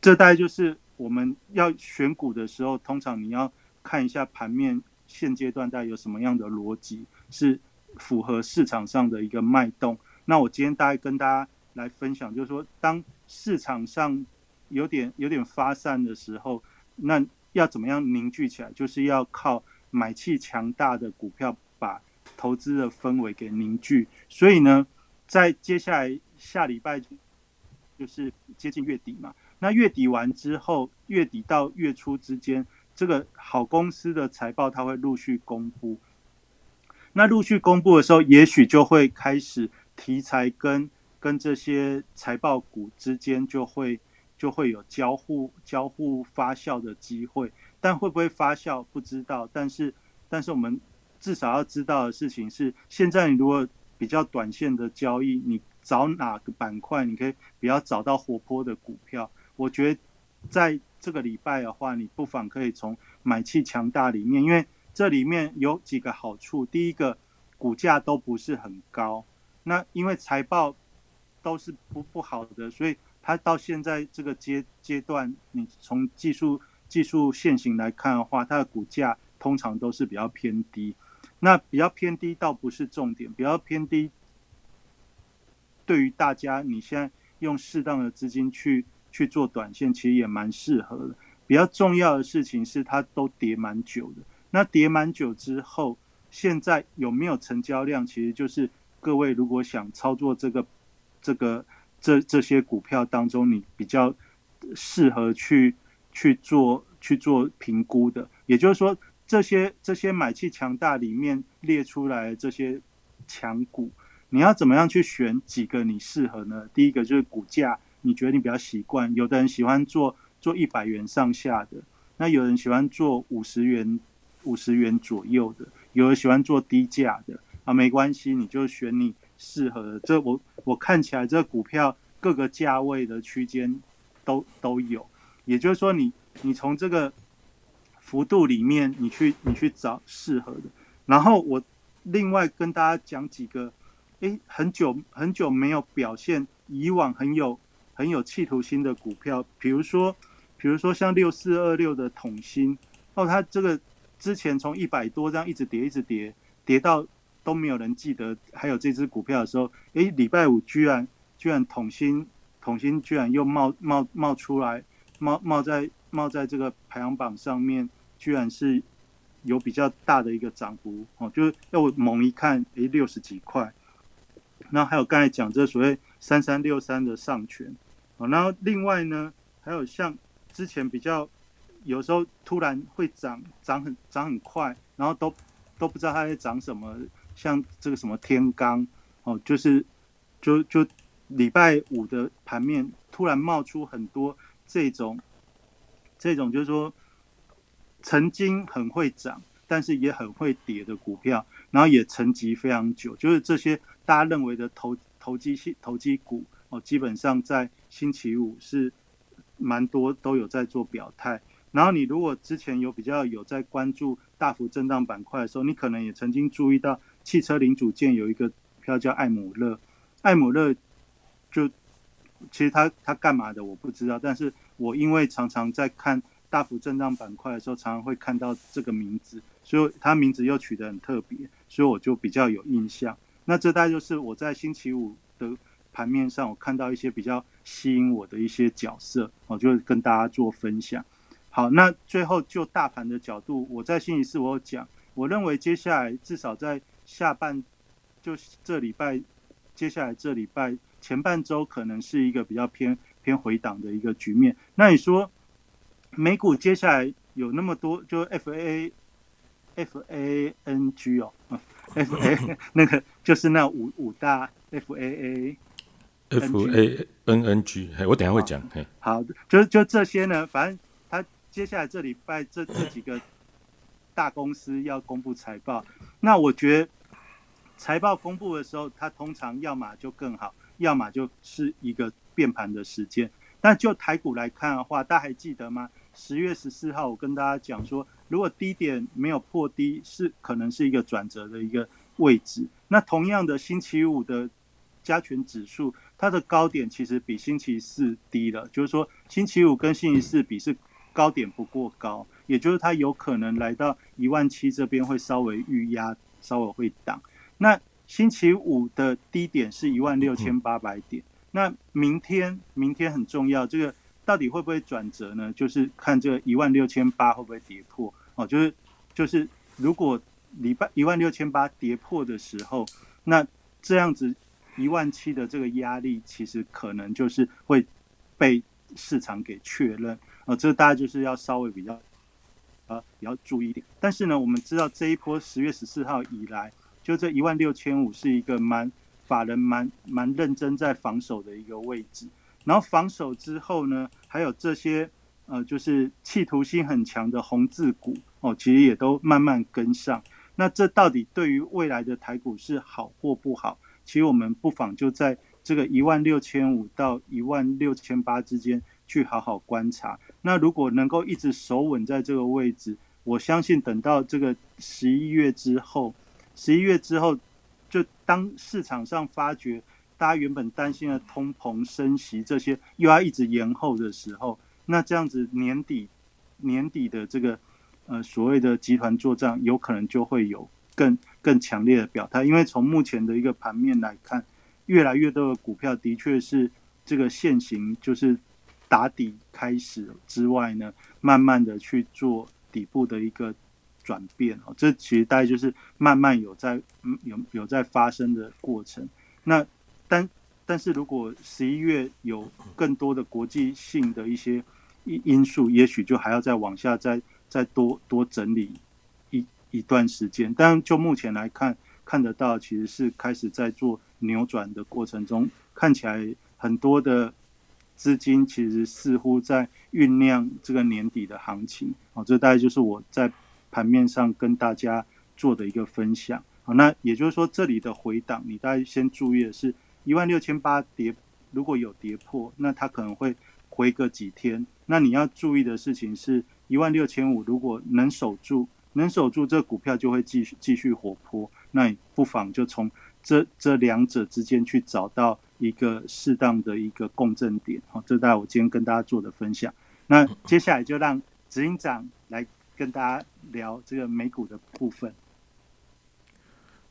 这大概就是我们要选股的时候，通常你要。看一下盘面现阶段大概有什么样的逻辑是符合市场上的一个脉动。那我今天大概跟大家来分享，就是说，当市场上有点有点发散的时候，那要怎么样凝聚起来？就是要靠买气强大的股票把投资的氛围给凝聚。所以呢，在接下来下礼拜就是接近月底嘛，那月底完之后，月底到月初之间。这个好公司的财报，它会陆续公布。那陆续公布的时候，也许就会开始题材跟跟这些财报股之间就会就会有交互交互发酵的机会，但会不会发酵不知道。但是但是我们至少要知道的事情是，现在你如果比较短线的交易，你找哪个板块，你可以比较找到活泼的股票。我觉得在这个礼拜的话，你不妨可以从买气强大里面，因为这里面有几个好处。第一个，股价都不是很高，那因为财报都是不不好的，所以它到现在这个阶阶段，你从技术技术线型来看的话，它的股价通常都是比较偏低。那比较偏低倒不是重点，比较偏低对于大家，你现在用适当的资金去去做短线，其实也蛮适合的。比较重要的事情是，它都跌蛮久的。那跌蛮久之后，现在有没有成交量？其实就是各位如果想操作这个这个这这些股票当中，你比较适合去去做去做评估的。也就是说，这些这些买气强大里面列出来这些强股，你要怎么样去选几个你适合呢？第一个就是股价，你觉得你比较习惯，有的人喜欢做。做一百元上下的，那有人喜欢做五十元、五十元左右的，有人喜欢做低价的啊，没关系，你就选你适合的。这我我看起来这股票各个价位的区间都都有，也就是说，你你从这个幅度里面，你去你去找适合的。然后我另外跟大家讲几个，诶，很久很久没有表现，以往很有很有企图心的股票，比如说。比如说像六四二六的统芯，哦，它这个之前从一百多这样一直跌，一直跌，跌到都没有人记得还有这只股票的时候，诶，礼拜五居然居然统芯统芯居然又冒冒冒出来，冒冒在冒在这个排行榜上面，居然是有比较大的一个涨幅哦，就是要我猛一看，诶，六十几块。那还有刚才讲这所谓三三六三的上权，哦，然后另外呢，还有像。之前比较有时候突然会涨，涨很涨很快，然后都都不知道它在涨什么。像这个什么天罡哦，就是就就礼拜五的盘面突然冒出很多这种这种，就是说曾经很会涨，但是也很会跌的股票，然后也沉寂非常久。就是这些大家认为的投投机性投机股哦，基本上在星期五是。蛮多都有在做表态，然后你如果之前有比较有在关注大幅震荡板块的时候，你可能也曾经注意到汽车零组件有一个票叫艾姆勒，艾姆勒就其实他他干嘛的我不知道，但是我因为常常在看大幅震荡板块的时候，常常会看到这个名字，所以他名字又取得很特别，所以我就比较有印象。那这大概就是我在星期五的。盘面上，我看到一些比较吸引我的一些角色，我就跟大家做分享。好，那最后就大盘的角度，我在星期四我有讲，我认为接下来至少在下半，就这礼拜，接下来这礼拜前半周可能是一个比较偏偏回档的一个局面。那你说美股接下来有那么多，就 F A F A N G 哦，F A 那个就是那五五大 F A A。
F A N N G，我等下会讲。
好的，就就这些呢，反正他接下来这礼拜这这几个大公司要公布财报，那我觉得财报公布的时候，它通常要么就更好，要么就是一个变盘的时间。那就台股来看的话，大家还记得吗？十月十四号我跟大家讲说，如果低点没有破低，是可能是一个转折的一个位置。那同样的，星期五的加权指数。它的高点其实比星期四低了，就是说星期五跟星期四比是高点不过高，也就是它有可能来到一万七这边会稍微预压，稍微会挡。那星期五的低点是一万六千八百点，那明天明天很重要，这个到底会不会转折呢？就是看这个一万六千八会不会跌破哦，就是就是如果礼拜一万六千八跌破的时候，那这样子。一万七的这个压力，其实可能就是会被市场给确认啊，这大家就是要稍微比较呃比较注意一点。但是呢，我们知道这一波十月十四号以来，就这一万六千五是一个蛮法人蛮蛮认真在防守的一个位置。然后防守之后呢，还有这些呃，就是企图心很强的红字股哦，其实也都慢慢跟上。那这到底对于未来的台股是好或不好？其实我们不妨就在这个一万六千五到一万六千八之间去好好观察。那如果能够一直守稳在这个位置，我相信等到这个十一月之后，十一月之后，就当市场上发觉大家原本担心的通膨升息这些又要一直延后的时候，那这样子年底年底的这个呃所谓的集团作战，有可能就会有更更强烈的表态。因为从目前的一个盘面来看，越来越多的股票的确是这个现行就是打底开始之外呢，慢慢的去做。底部的一个转变哦，这其实大概就是慢慢有在嗯有有在发生的过程。那但但是如果十一月有更多的国际性的一些因因素，也许就还要再往下再再多多整理一段时间。但就目前来看，看得到其实是开始在做扭转的过程中，看起来很多的。资金其实似乎在酝酿这个年底的行情，哦，这大概就是我在盘面上跟大家做的一个分享。好，那也就是说，这里的回档，你大家先注意的是，一万六千八跌，如果有跌破，那它可能会回个几天。那你要注意的事情是，一万六千五如果能守住，能守住，这股票就会继续继续活泼。那不妨就从这这两者之间去找到。一个适当的一个共振点，好，这大概我今天跟大家做的分享。那接下来就让执行长来跟大家聊这个美股的部分。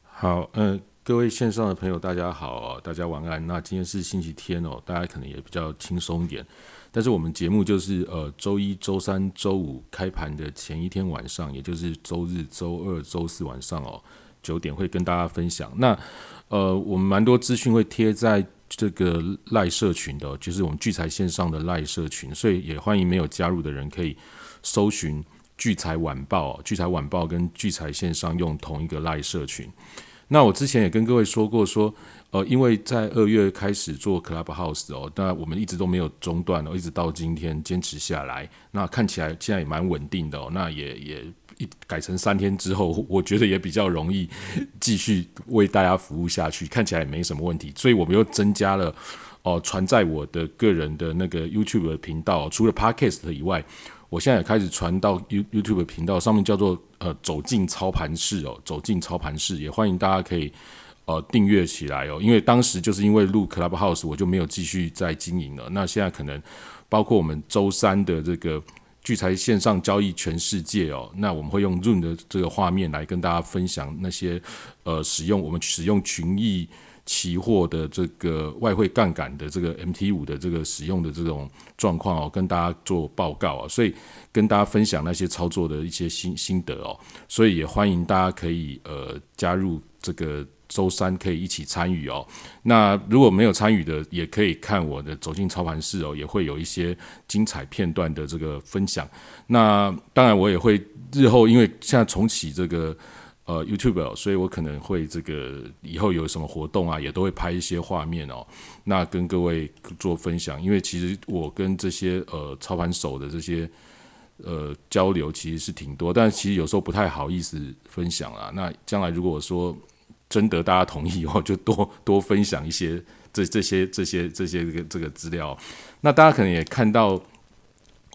好，嗯，各位线上的朋友，大家好，大家晚安。那今天是星期天哦，大家可能也比较轻松一点。但是我们节目就是呃，周一周三周五开盘的前一天晚上，也就是周日、周二、周四晚上哦，九点会跟大家分享。那呃，我们蛮多资讯会贴在。这个赖社群的，就是我们聚财线上的赖社群，所以也欢迎没有加入的人可以搜寻聚财晚报，聚财晚报跟聚财线上用同一个赖社群。那我之前也跟各位说过，说呃，因为在二月开始做 Clubhouse 哦，那我们一直都没有中断哦，一直到今天坚持下来，那看起来现在也蛮稳定的哦，那也也。一改成三天之后，我觉得也比较容易继续为大家服务下去，看起来也没什么问题。所以我们又增加了哦，传在我的个人的那个 YouTube 的频道，除了 Podcast 以外，我现在也开始传到 You YouTube 频道上面，叫做呃走进操盘室哦，走进操盘室，也欢迎大家可以呃订阅起来哦。因为当时就是因为录 Clubhouse，我就没有继续在经营了。那现在可能包括我们周三的这个。聚财线上交易全世界哦，那我们会用 Zoom 的这个画面来跟大家分享那些呃使用我们使用群益期货的这个外汇杠杆的这个 MT 五的这个使用的这种状况哦，跟大家做报告啊，所以跟大家分享那些操作的一些心心得哦，所以也欢迎大家可以呃加入这个。周三可以一起参与哦。那如果没有参与的，也可以看我的走进操盘室哦，也会有一些精彩片段的这个分享。那当然，我也会日后因为现在重启这个呃 YouTube，所以我可能会这个以后有什么活动啊，也都会拍一些画面哦，那跟各位做分享。因为其实我跟这些呃操盘手的这些呃交流其实是挺多，但其实有时候不太好意思分享啊。那将来如果说征得大家同意后，就多多分享一些这这些这些这些这个这个资料。那大家可能也看到，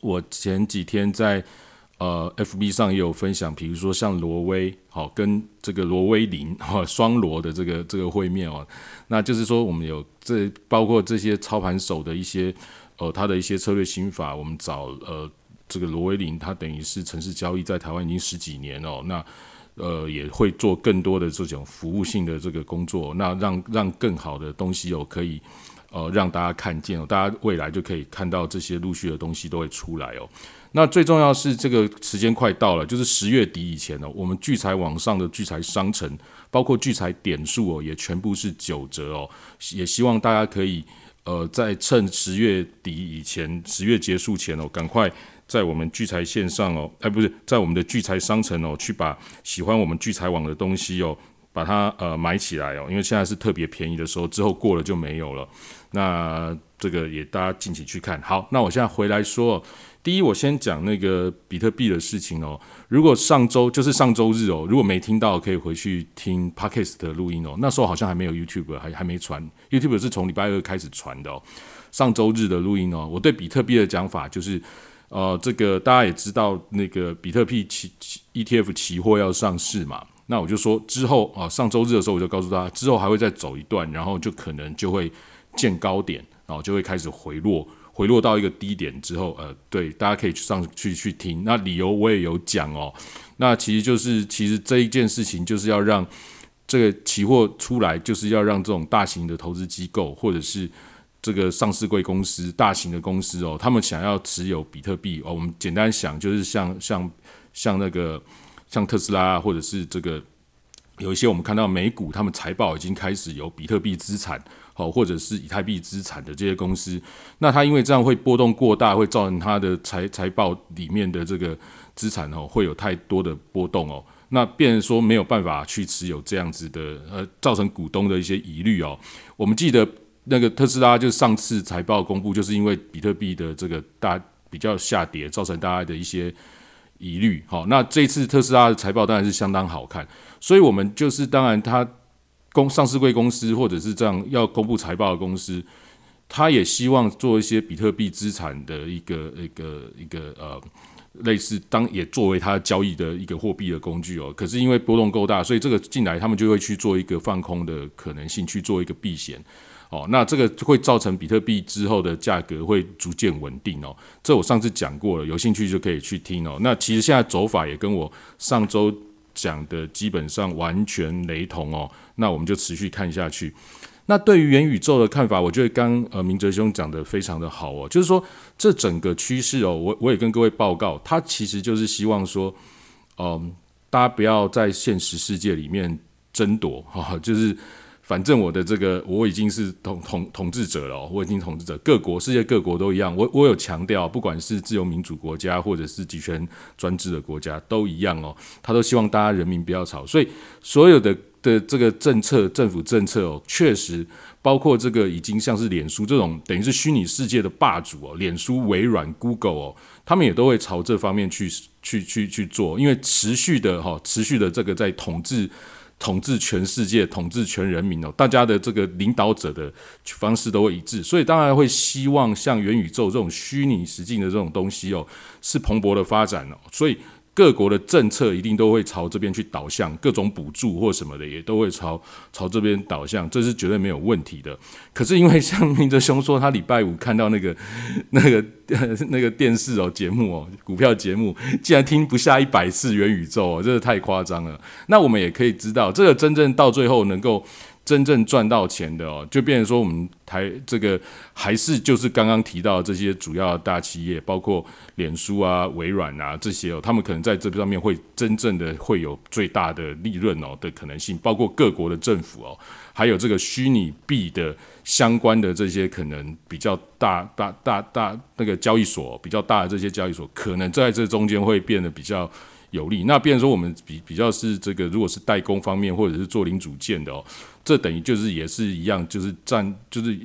我前几天在呃 FB 上也有分享，比如说像罗威好跟这个罗威林 哈双罗的这个这个会面哦，那就是说我们有这包括这些操盘手的一些呃他的一些策略心法，我们找呃这个罗威林，他等于是城市交易在台湾已经十几年哦，那。呃，也会做更多的这种服务性的这个工作，那让让更好的东西哦，可以呃让大家看见哦，大家未来就可以看到这些陆续的东西都会出来哦。那最重要是这个时间快到了，就是十月底以前呢，我们聚财网上的聚财商城，包括聚财点数哦，也全部是九折哦。也希望大家可以呃，在趁十月底以前，十月结束前哦，赶快。在我们聚财线上哦，哎，不是在我们的聚财商城哦，去把喜欢我们聚财网的东西哦，把它呃买起来哦，因为现在是特别便宜的时候，之后过了就没有了。那这个也大家敬请去看。好，那我现在回来说，第一，我先讲那个比特币的事情哦。如果上周就是上周日哦，如果没听到，可以回去听 Podcast 的录音哦。那时候好像还没有 YouTube，还还没传，YouTube 是从礼拜二开始传的哦。上周日的录音哦，我对比特币的讲法就是，呃，这个大家也知道，那个比特币期 ETF 期货要上市嘛。那我就说之后啊，上周日的时候我就告诉大家，之后还会再走一段，然后就可能就会见高点，然后就会开始回落，回落到一个低点之后，呃，对，大家可以去上去去听。那理由我也有讲哦。那其实就是其实这一件事情就是要让这个期货出来，就是要让这种大型的投资机构或者是这个上市贵公司、大型的公司哦，他们想要持有比特币哦。我们简单想就是像像像那个。像特斯拉啊或者是这个有一些我们看到美股，他们财报已经开始有比特币资产，好或者是以太币资产的这些公司，那它因为这样会波动过大，会造成它的财财报里面的这个资产哦会有太多的波动哦，那变说没有办法去持有这样子的，呃，造成股东的一些疑虑哦。我们记得那个特斯拉就上次财报公布，就是因为比特币的这个大比较下跌，造成大家的一些。疑虑，好，那这次特斯拉的财报当然是相当好看，所以我们就是当然，它公上市贵公司或者是这样要公布财报的公司，他也希望做一些比特币资产的一个一个一个呃，类似当也作为它交易的一个货币的工具哦。可是因为波动够大，所以这个进来他们就会去做一个放空的可能性，去做一个避险。哦，那这个会造成比特币之后的价格会逐渐稳定哦。这我上次讲过了，有兴趣就可以去听哦。那其实现在走法也跟我上周讲的基本上完全雷同哦。那我们就持续看下去。那对于元宇宙的看法，我觉得刚呃明哲兄讲的非常的好哦，就是说这整个趋势哦，我我也跟各位报告，他其实就是希望说，嗯，大家不要在现实世界里面争夺哈，就是。反正我的这个我已经是统统统治者了，我已经统治者，各国世界各国都一样。我我有强调，不管是自由民主国家或者是集权专制的国家都一样哦，他都希望大家人民不要吵。所以所有的的这个政策，政府政策哦，确实包括这个已经像是脸书这种等于是虚拟世界的霸主哦，脸书、微软、Google 哦，他们也都会朝这方面去去去去做，因为持续的哈，持续的这个在统治。统治全世界，统治全人民哦，大家的这个领导者的方式都会一致，所以当然会希望像元宇宙这种虚拟实境的这种东西哦，是蓬勃的发展哦，所以。各国的政策一定都会朝这边去导向，各种补助或什么的也都会朝朝这边导向，这是绝对没有问题的。可是因为像明哲兄说，他礼拜五看到那个 那个 那个电视哦节目哦股票节目，竟然听不下一百次元宇宙哦，真的太夸张了。那我们也可以知道，这个真正到最后能够。真正赚到钱的哦，就变成说我们台这个还是就是刚刚提到这些主要大企业，包括脸书啊、微软啊这些哦，他们可能在这上面会真正的会有最大的利润哦的可能性，包括各国的政府哦，还有这个虚拟币的相关的这些可能比较大大大大那个交易所比较大的这些交易所，可能在这中间会变得比较。有利，那变成说我们比比较是这个，如果是代工方面或者是做零组件的哦，这等于就是也是一样，就是占就是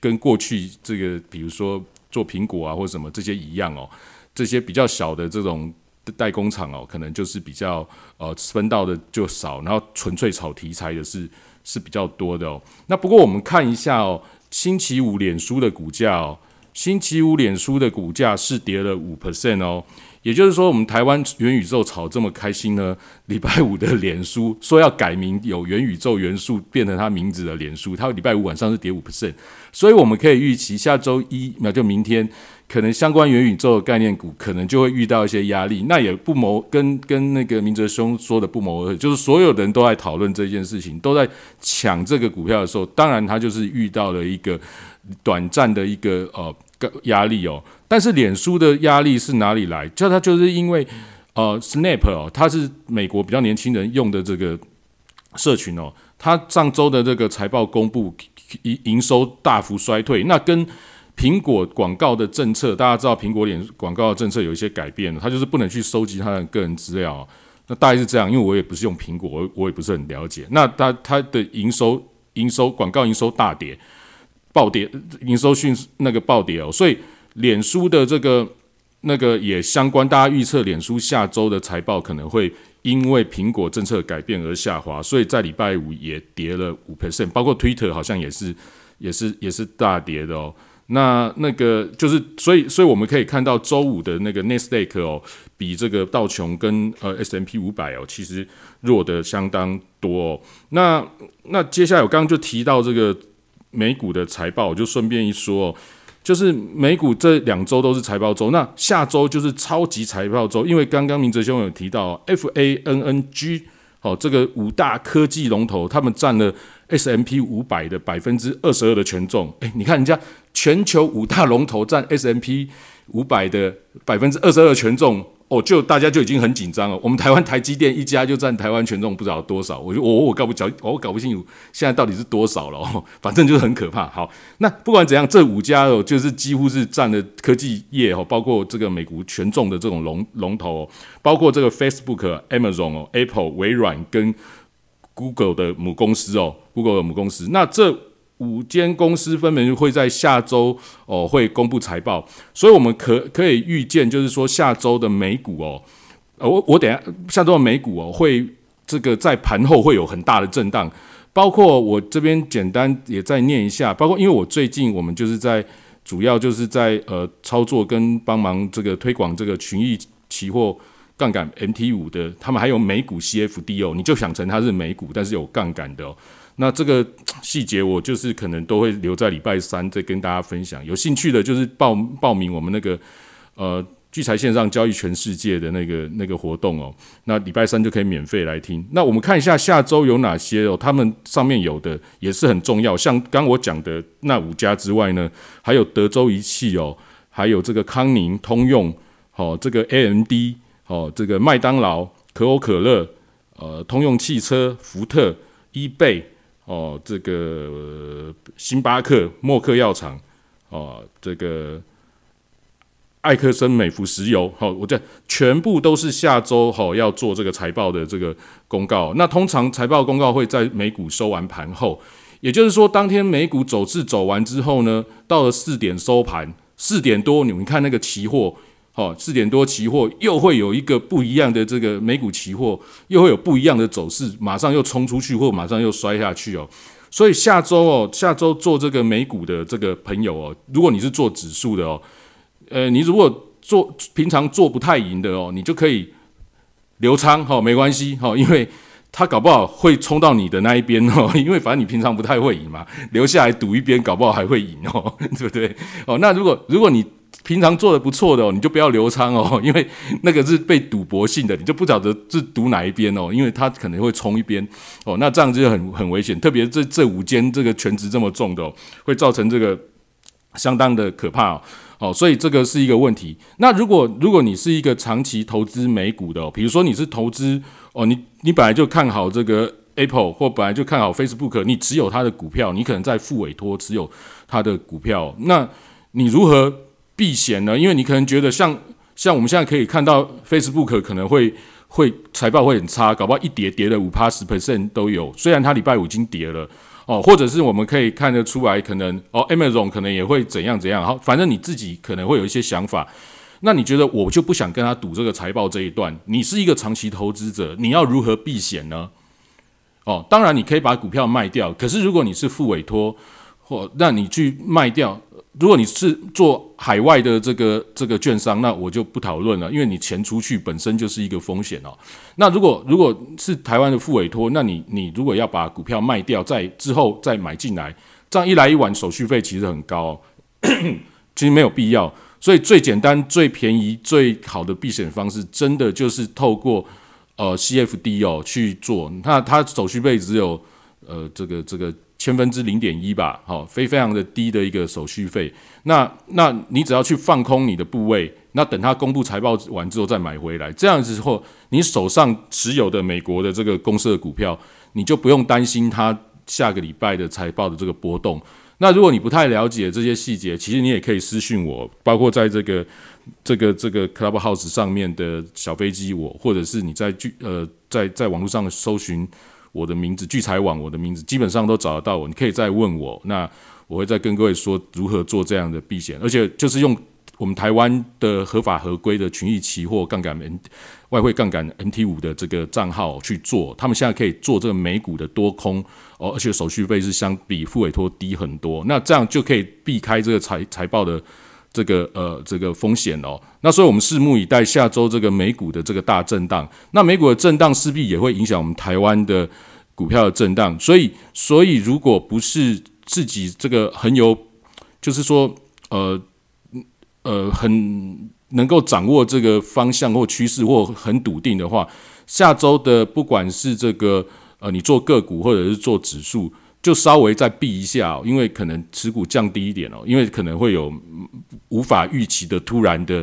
跟过去这个，比如说做苹果啊或什么这些一样哦，这些比较小的这种代工厂哦，可能就是比较呃分到的就少，然后纯粹炒题材的是是比较多的哦。那不过我们看一下哦，星期五脸书的股价哦，星期五脸书的股价是跌了五 percent 哦。也就是说，我们台湾元宇宙炒这么开心呢？礼拜五的脸书说要改名，有元宇宙元素变成它名字的脸书，它礼拜五晚上是跌五 percent，所以我们可以预期下周一，那就明天，可能相关元宇宙的概念股可能就会遇到一些压力。那也不谋跟跟那个明哲兄说的不谋而合，就是所有人都在讨论这件事情，都在抢这个股票的时候，当然他就是遇到了一个短暂的一个呃压力哦。但是脸书的压力是哪里来？就它就是因为，呃，Snap 哦，它是美国比较年轻人用的这个社群哦。它上周的这个财报公布，营营收大幅衰退。那跟苹果广告的政策，大家知道苹果脸广告的政策有一些改变了，它就是不能去收集它的个人资料。那大概是这样，因为我也不是用苹果，我我也不是很了解。那它它的营收营收广告营收大跌。暴跌，营收讯那个暴跌哦，所以脸书的这个那个也相关，大家预测脸书下周的财报可能会因为苹果政策改变而下滑，所以在礼拜五也跌了五 percent，包括 Twitter 好像也是也是也是大跌的哦。那那个就是，所以所以我们可以看到周五的那个 n e s t a q 哦，比这个道琼跟呃 S M P 五百哦，其实弱的相当多。哦。那那接下来我刚刚就提到这个美股的财报，我就顺便一说，就是美股这两周都是财报周，那下周就是超级财报周，因为刚刚明哲兄有提到 F A N N G 哦，这个五大科技龙头，他们占了 S M P 五百的百分之二十二的权重。诶，你看人家。全球五大龙头占 S M P 五百的百分之二十二权重，哦，就大家就已经很紧张了。我们台湾台积电一家就占台湾权重不知道多少，我就我我搞不清，我搞不清楚现在到底是多少了。哦，反正就是很可怕。好，那不管怎样，这五家哦，就是几乎是占了科技业哦，包括这个美国权重的这种龙龙头，包括这个 Facebook、Amazon 哦、Apple、微软跟 Google 的母公司哦，Google 的母公司。那这五间公司分别会在下周哦会公布财报，所以我们可可以预见，就是说下周的美股哦，呃我我等下下周的美股哦会这个在盘后会有很大的震荡，包括我这边简单也再念一下，包括因为我最近我们就是在主要就是在呃操作跟帮忙这个推广这个群益期货杠杆 MT 五的，他们还有美股 CFD 哦，你就想成它是美股，但是有杠杆的哦。那这个细节我就是可能都会留在礼拜三再跟大家分享。有兴趣的，就是报报名我们那个呃聚财线上交易全世界的那个那个活动哦。那礼拜三就可以免费来听。那我们看一下下周有哪些哦，他们上面有的也是很重要。像刚我讲的那五家之外呢，还有德州仪器哦，还有这个康宁、通用哦，这个 AMD 哦，这个麦当劳、可口可乐、呃，通用汽车、福特、伊贝。哦，这个星巴克、默克药厂，哦，这个艾克森美孚石油，好，我这全部都是下周哈要做这个财报的这个公告。那通常财报公告会在美股收完盘后，也就是说，当天美股走势走完之后呢，到了四点收盘，四点多你们看那个期货。哦，四点多期货又会有一个不一样的这个美股期货，又会有不一样的走势，马上又冲出去，或马上又摔下去哦。所以下周哦，下周做这个美股的这个朋友哦，如果你是做指数的哦，呃，你如果做平常做不太赢的哦，你就可以留仓哈，没关系哈，因为他搞不好会冲到你的那一边哦，因为反正你平常不太会赢嘛，留下来赌一边，搞不好还会赢哦，对不对？哦，那如果如果你平常做的不错的哦，你就不要留仓哦，因为那个是被赌博性的，你就不晓得是赌哪一边哦，因为他可能会冲一边哦，那这样就很很危险。特别这这五间这个全值这么重的，会造成这个相当的可怕哦。哦，所以这个是一个问题。那如果如果你是一个长期投资美股的，哦比如说你是投资哦，你你本来就看好这个 Apple 或本来就看好 Facebook，你持有它的股票，你可能在付委托持有它的股票，那你如何？避险呢？因为你可能觉得像像我们现在可以看到，Facebook 可能会会财报会很差，搞不好一跌跌了五趴十 percent 都有。虽然它礼拜五已经跌了哦，或者是我们可以看得出来，可能哦，Amazon 可能也会怎样怎样。好，反正你自己可能会有一些想法。那你觉得我就不想跟他赌这个财报这一段？你是一个长期投资者，你要如何避险呢？哦，当然你可以把股票卖掉，可是如果你是付委托或让你去卖掉。如果你是做海外的这个这个券商，那我就不讨论了，因为你钱出去本身就是一个风险哦。那如果如果是台湾的副委托，那你你如果要把股票卖掉，在之后再买进来，这样一来一往手续费其实很高，其实没有必要。所以最简单、最便宜、最好的避险方式，真的就是透过呃 CFD 哦去做，那它手续费只有呃这个这个。千分之零点一吧，好，非非常的低的一个手续费。那那你只要去放空你的部位，那等它公布财报完之后再买回来，这样子后，你手上持有的美国的这个公司的股票，你就不用担心它下个礼拜的财报的这个波动。那如果你不太了解这些细节，其实你也可以私讯我，包括在这个这个这个 Clubhouse 上面的小飞机，我或者是你在去呃在在网络上搜寻。我的名字聚财网，我的名字基本上都找得到我。你可以再问我，那我会再跟各位说如何做这样的避险，而且就是用我们台湾的合法合规的群益期货杠杆 N 外汇杠杆 N T 五的这个账号去做，他们现在可以做这个美股的多空哦，而且手续费是相比付委托低很多，那这样就可以避开这个财财报的。这个呃，这个风险哦，那所以我们拭目以待下周这个美股的这个大震荡。那美股的震荡势必也会影响我们台湾的股票的震荡。所以，所以如果不是自己这个很有，就是说呃呃很能够掌握这个方向或趋势或很笃定的话，下周的不管是这个呃你做个股或者是做指数。就稍微再避一下，因为可能持股降低一点哦，因为可能会有无法预期的突然的，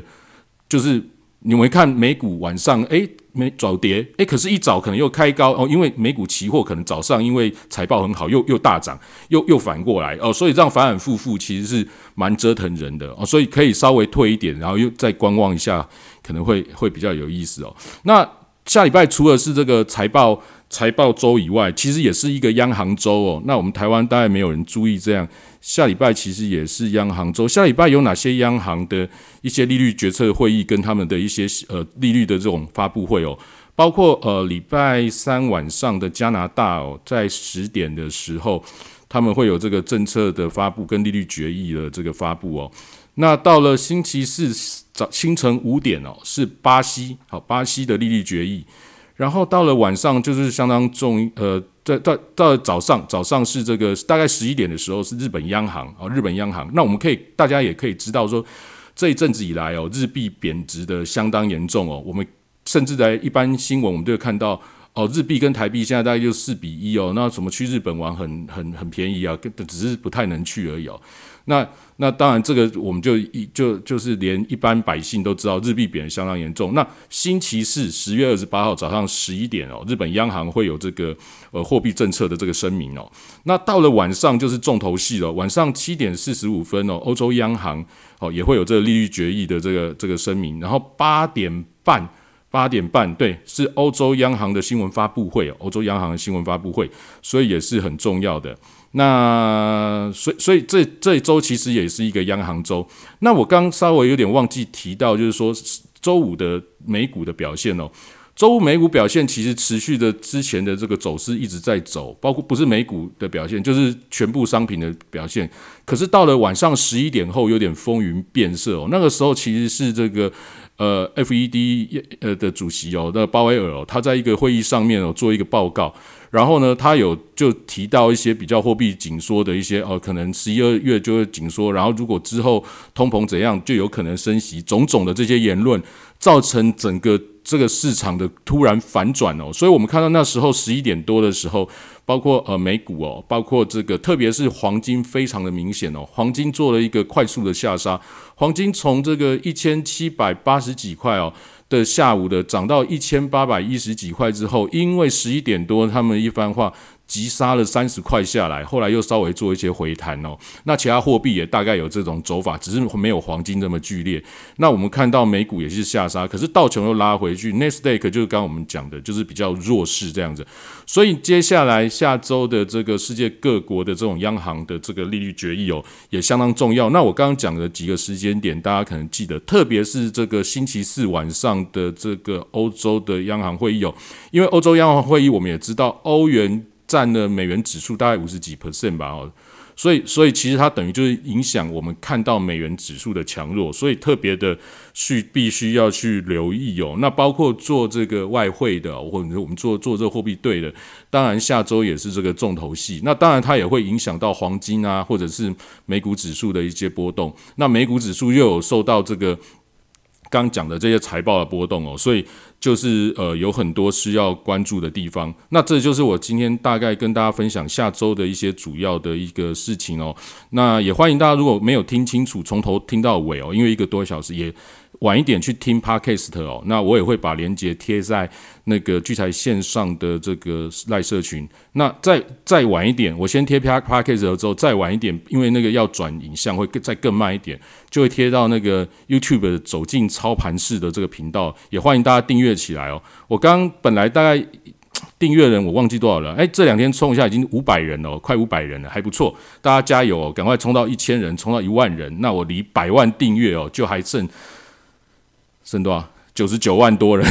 就是你会看美股晚上诶没早跌诶，可是一早可能又开高哦，因为美股期货可能早上因为财报很好又又大涨，又又反过来哦，所以这样反反复复其实是蛮折腾人的哦，所以可以稍微退一点，然后又再观望一下，可能会会比较有意思哦。那下礼拜除了是这个财报。财报周以外，其实也是一个央行周哦。那我们台湾大概没有人注意这样。下礼拜其实也是央行周。下礼拜有哪些央行的一些利率决策会议跟他们的一些呃利率的这种发布会哦？包括呃礼拜三晚上的加拿大哦，在十点的时候，他们会有这个政策的发布跟利率决议的这个发布哦。那到了星期四早清晨五点哦，是巴西好巴西的利率决议。然后到了晚上，就是相当重，呃，在到到早上，早上是这个大概十一点的时候是日本央行啊，日本央行。那我们可以大家也可以知道说，这一阵子以来哦，日币贬值的相当严重哦。我们甚至在一般新闻，我们都会看到哦，日币跟台币现在大概就四比一哦。那什么去日本玩很很很便宜啊，只是不太能去而已哦。那那当然，这个我们就一就就是连一般百姓都知道，日币贬得相当严重。那星期四十月二十八号早上十一点哦，日本央行会有这个呃货币政策的这个声明哦。那到了晚上就是重头戏了，晚上七点四十五分哦，欧洲央行哦也会有这个利率决议的这个这个声明。然后八点半八点半对，是欧洲央行的新闻发布会，欧洲央行的新闻发布会，所以也是很重要的。那所以所以这这一周其实也是一个央行周。那我刚稍微有点忘记提到，就是说周五的美股的表现哦。周五美股表现其实持续的之前的这个走势一直在走，包括不是美股的表现，就是全部商品的表现。可是到了晚上十一点后，有点风云变色哦。那个时候其实是这个呃 FED 呃的主席哦，那鲍威尔哦，他在一个会议上面哦做一个报告。然后呢，他有就提到一些比较货币紧缩的一些呃，可能十一二月就会紧缩，然后如果之后通膨怎样，就有可能升息，种种的这些言论，造成整个这个市场的突然反转哦。所以我们看到那时候十一点多的时候，包括呃美股哦，包括这个特别是黄金非常的明显哦，黄金做了一个快速的下杀，黄金从这个一千七百八十几块哦。的下午的涨到一千八百一十几块之后，因为十一点多他们一番话。急杀了三十块下来，后来又稍微做一些回弹哦。那其他货币也大概有这种走法，只是没有黄金这么剧烈。那我们看到美股也是下杀，可是道琼又拉回去。n e s t a q 就是刚我们讲的，就是比较弱势这样子。所以接下来下周的这个世界各国的这种央行的这个利率决议哦，也相当重要。那我刚刚讲的几个时间点，大家可能记得，特别是这个星期四晚上的这个欧洲的央行会议哦，因为欧洲央行会议我们也知道欧元。占了美元指数大概五十几 percent 吧哦，所以所以其实它等于就是影响我们看到美元指数的强弱，所以特别的去必须要去留意哦。那包括做这个外汇的，或者我们做做这个货币对的，当然下周也是这个重头戏。那当然它也会影响到黄金啊，或者是美股指数的一些波动。那美股指数又有受到这个。刚讲的这些财报的波动哦，所以就是呃有很多需要关注的地方。那这就是我今天大概跟大家分享下周的一些主要的一个事情哦。那也欢迎大家如果没有听清楚，从头听到尾哦，因为一个多小时也。晚一点去听 Podcast 哦，那我也会把链接贴在那个聚财线上的这个赖社群。那再再晚一点，我先贴 Podcast 之后，再晚一点，因为那个要转影像会更再更慢一点，就会贴到那个 YouTube 走进操盘式的这个频道，也欢迎大家订阅起来哦。我刚本来大概订阅人我忘记多少了，哎，这两天冲一下已经五百人了，快五百人了，还不错，大家加油哦，赶快冲到一千人，冲到一万人，那我离百万订阅哦，就还剩剩多少？九十九万多人，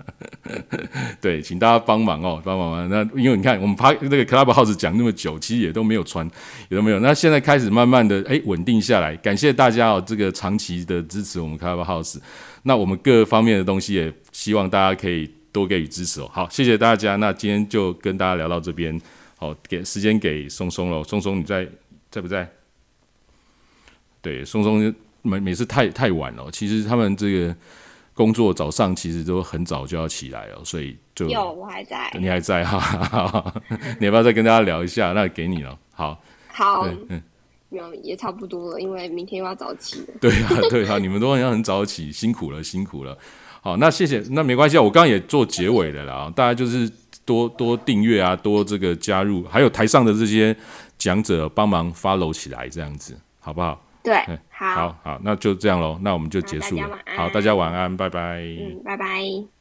对，请大家帮忙哦，帮忙那因为你看，我们拍那个 Club House 讲那么久，其实也都没有穿，也都没有。那现在开始慢慢的哎稳定下来，感谢大家哦，这个长期的支持我们 Club House。那我们各方面的东西也希望大家可以多给予支持哦。好，谢谢大家。那今天就跟大家聊到这边，好，给时间给松松了。松松你在在不在？对，松松。每每次太太晚了，其实他们这个工作早上其实都很早就要起来哦，所以就
有我还在，
你还在哈，你要不要再跟大家聊一下？那给你了，好，
好，嗯，有也差不多了，因为明天又要早起了。
对啊，对啊，你们都要很早起，辛苦了，辛苦了。好，那谢谢，那没关系啊，我刚刚也做结尾的了，大家就是多多订阅啊，多这个加入，还有台上的这些讲者帮忙 follow 起来，这样子好不好？
对，好，
好，好，那就这样喽，那我们就结束了。好，大家晚安，拜拜。
嗯，拜拜。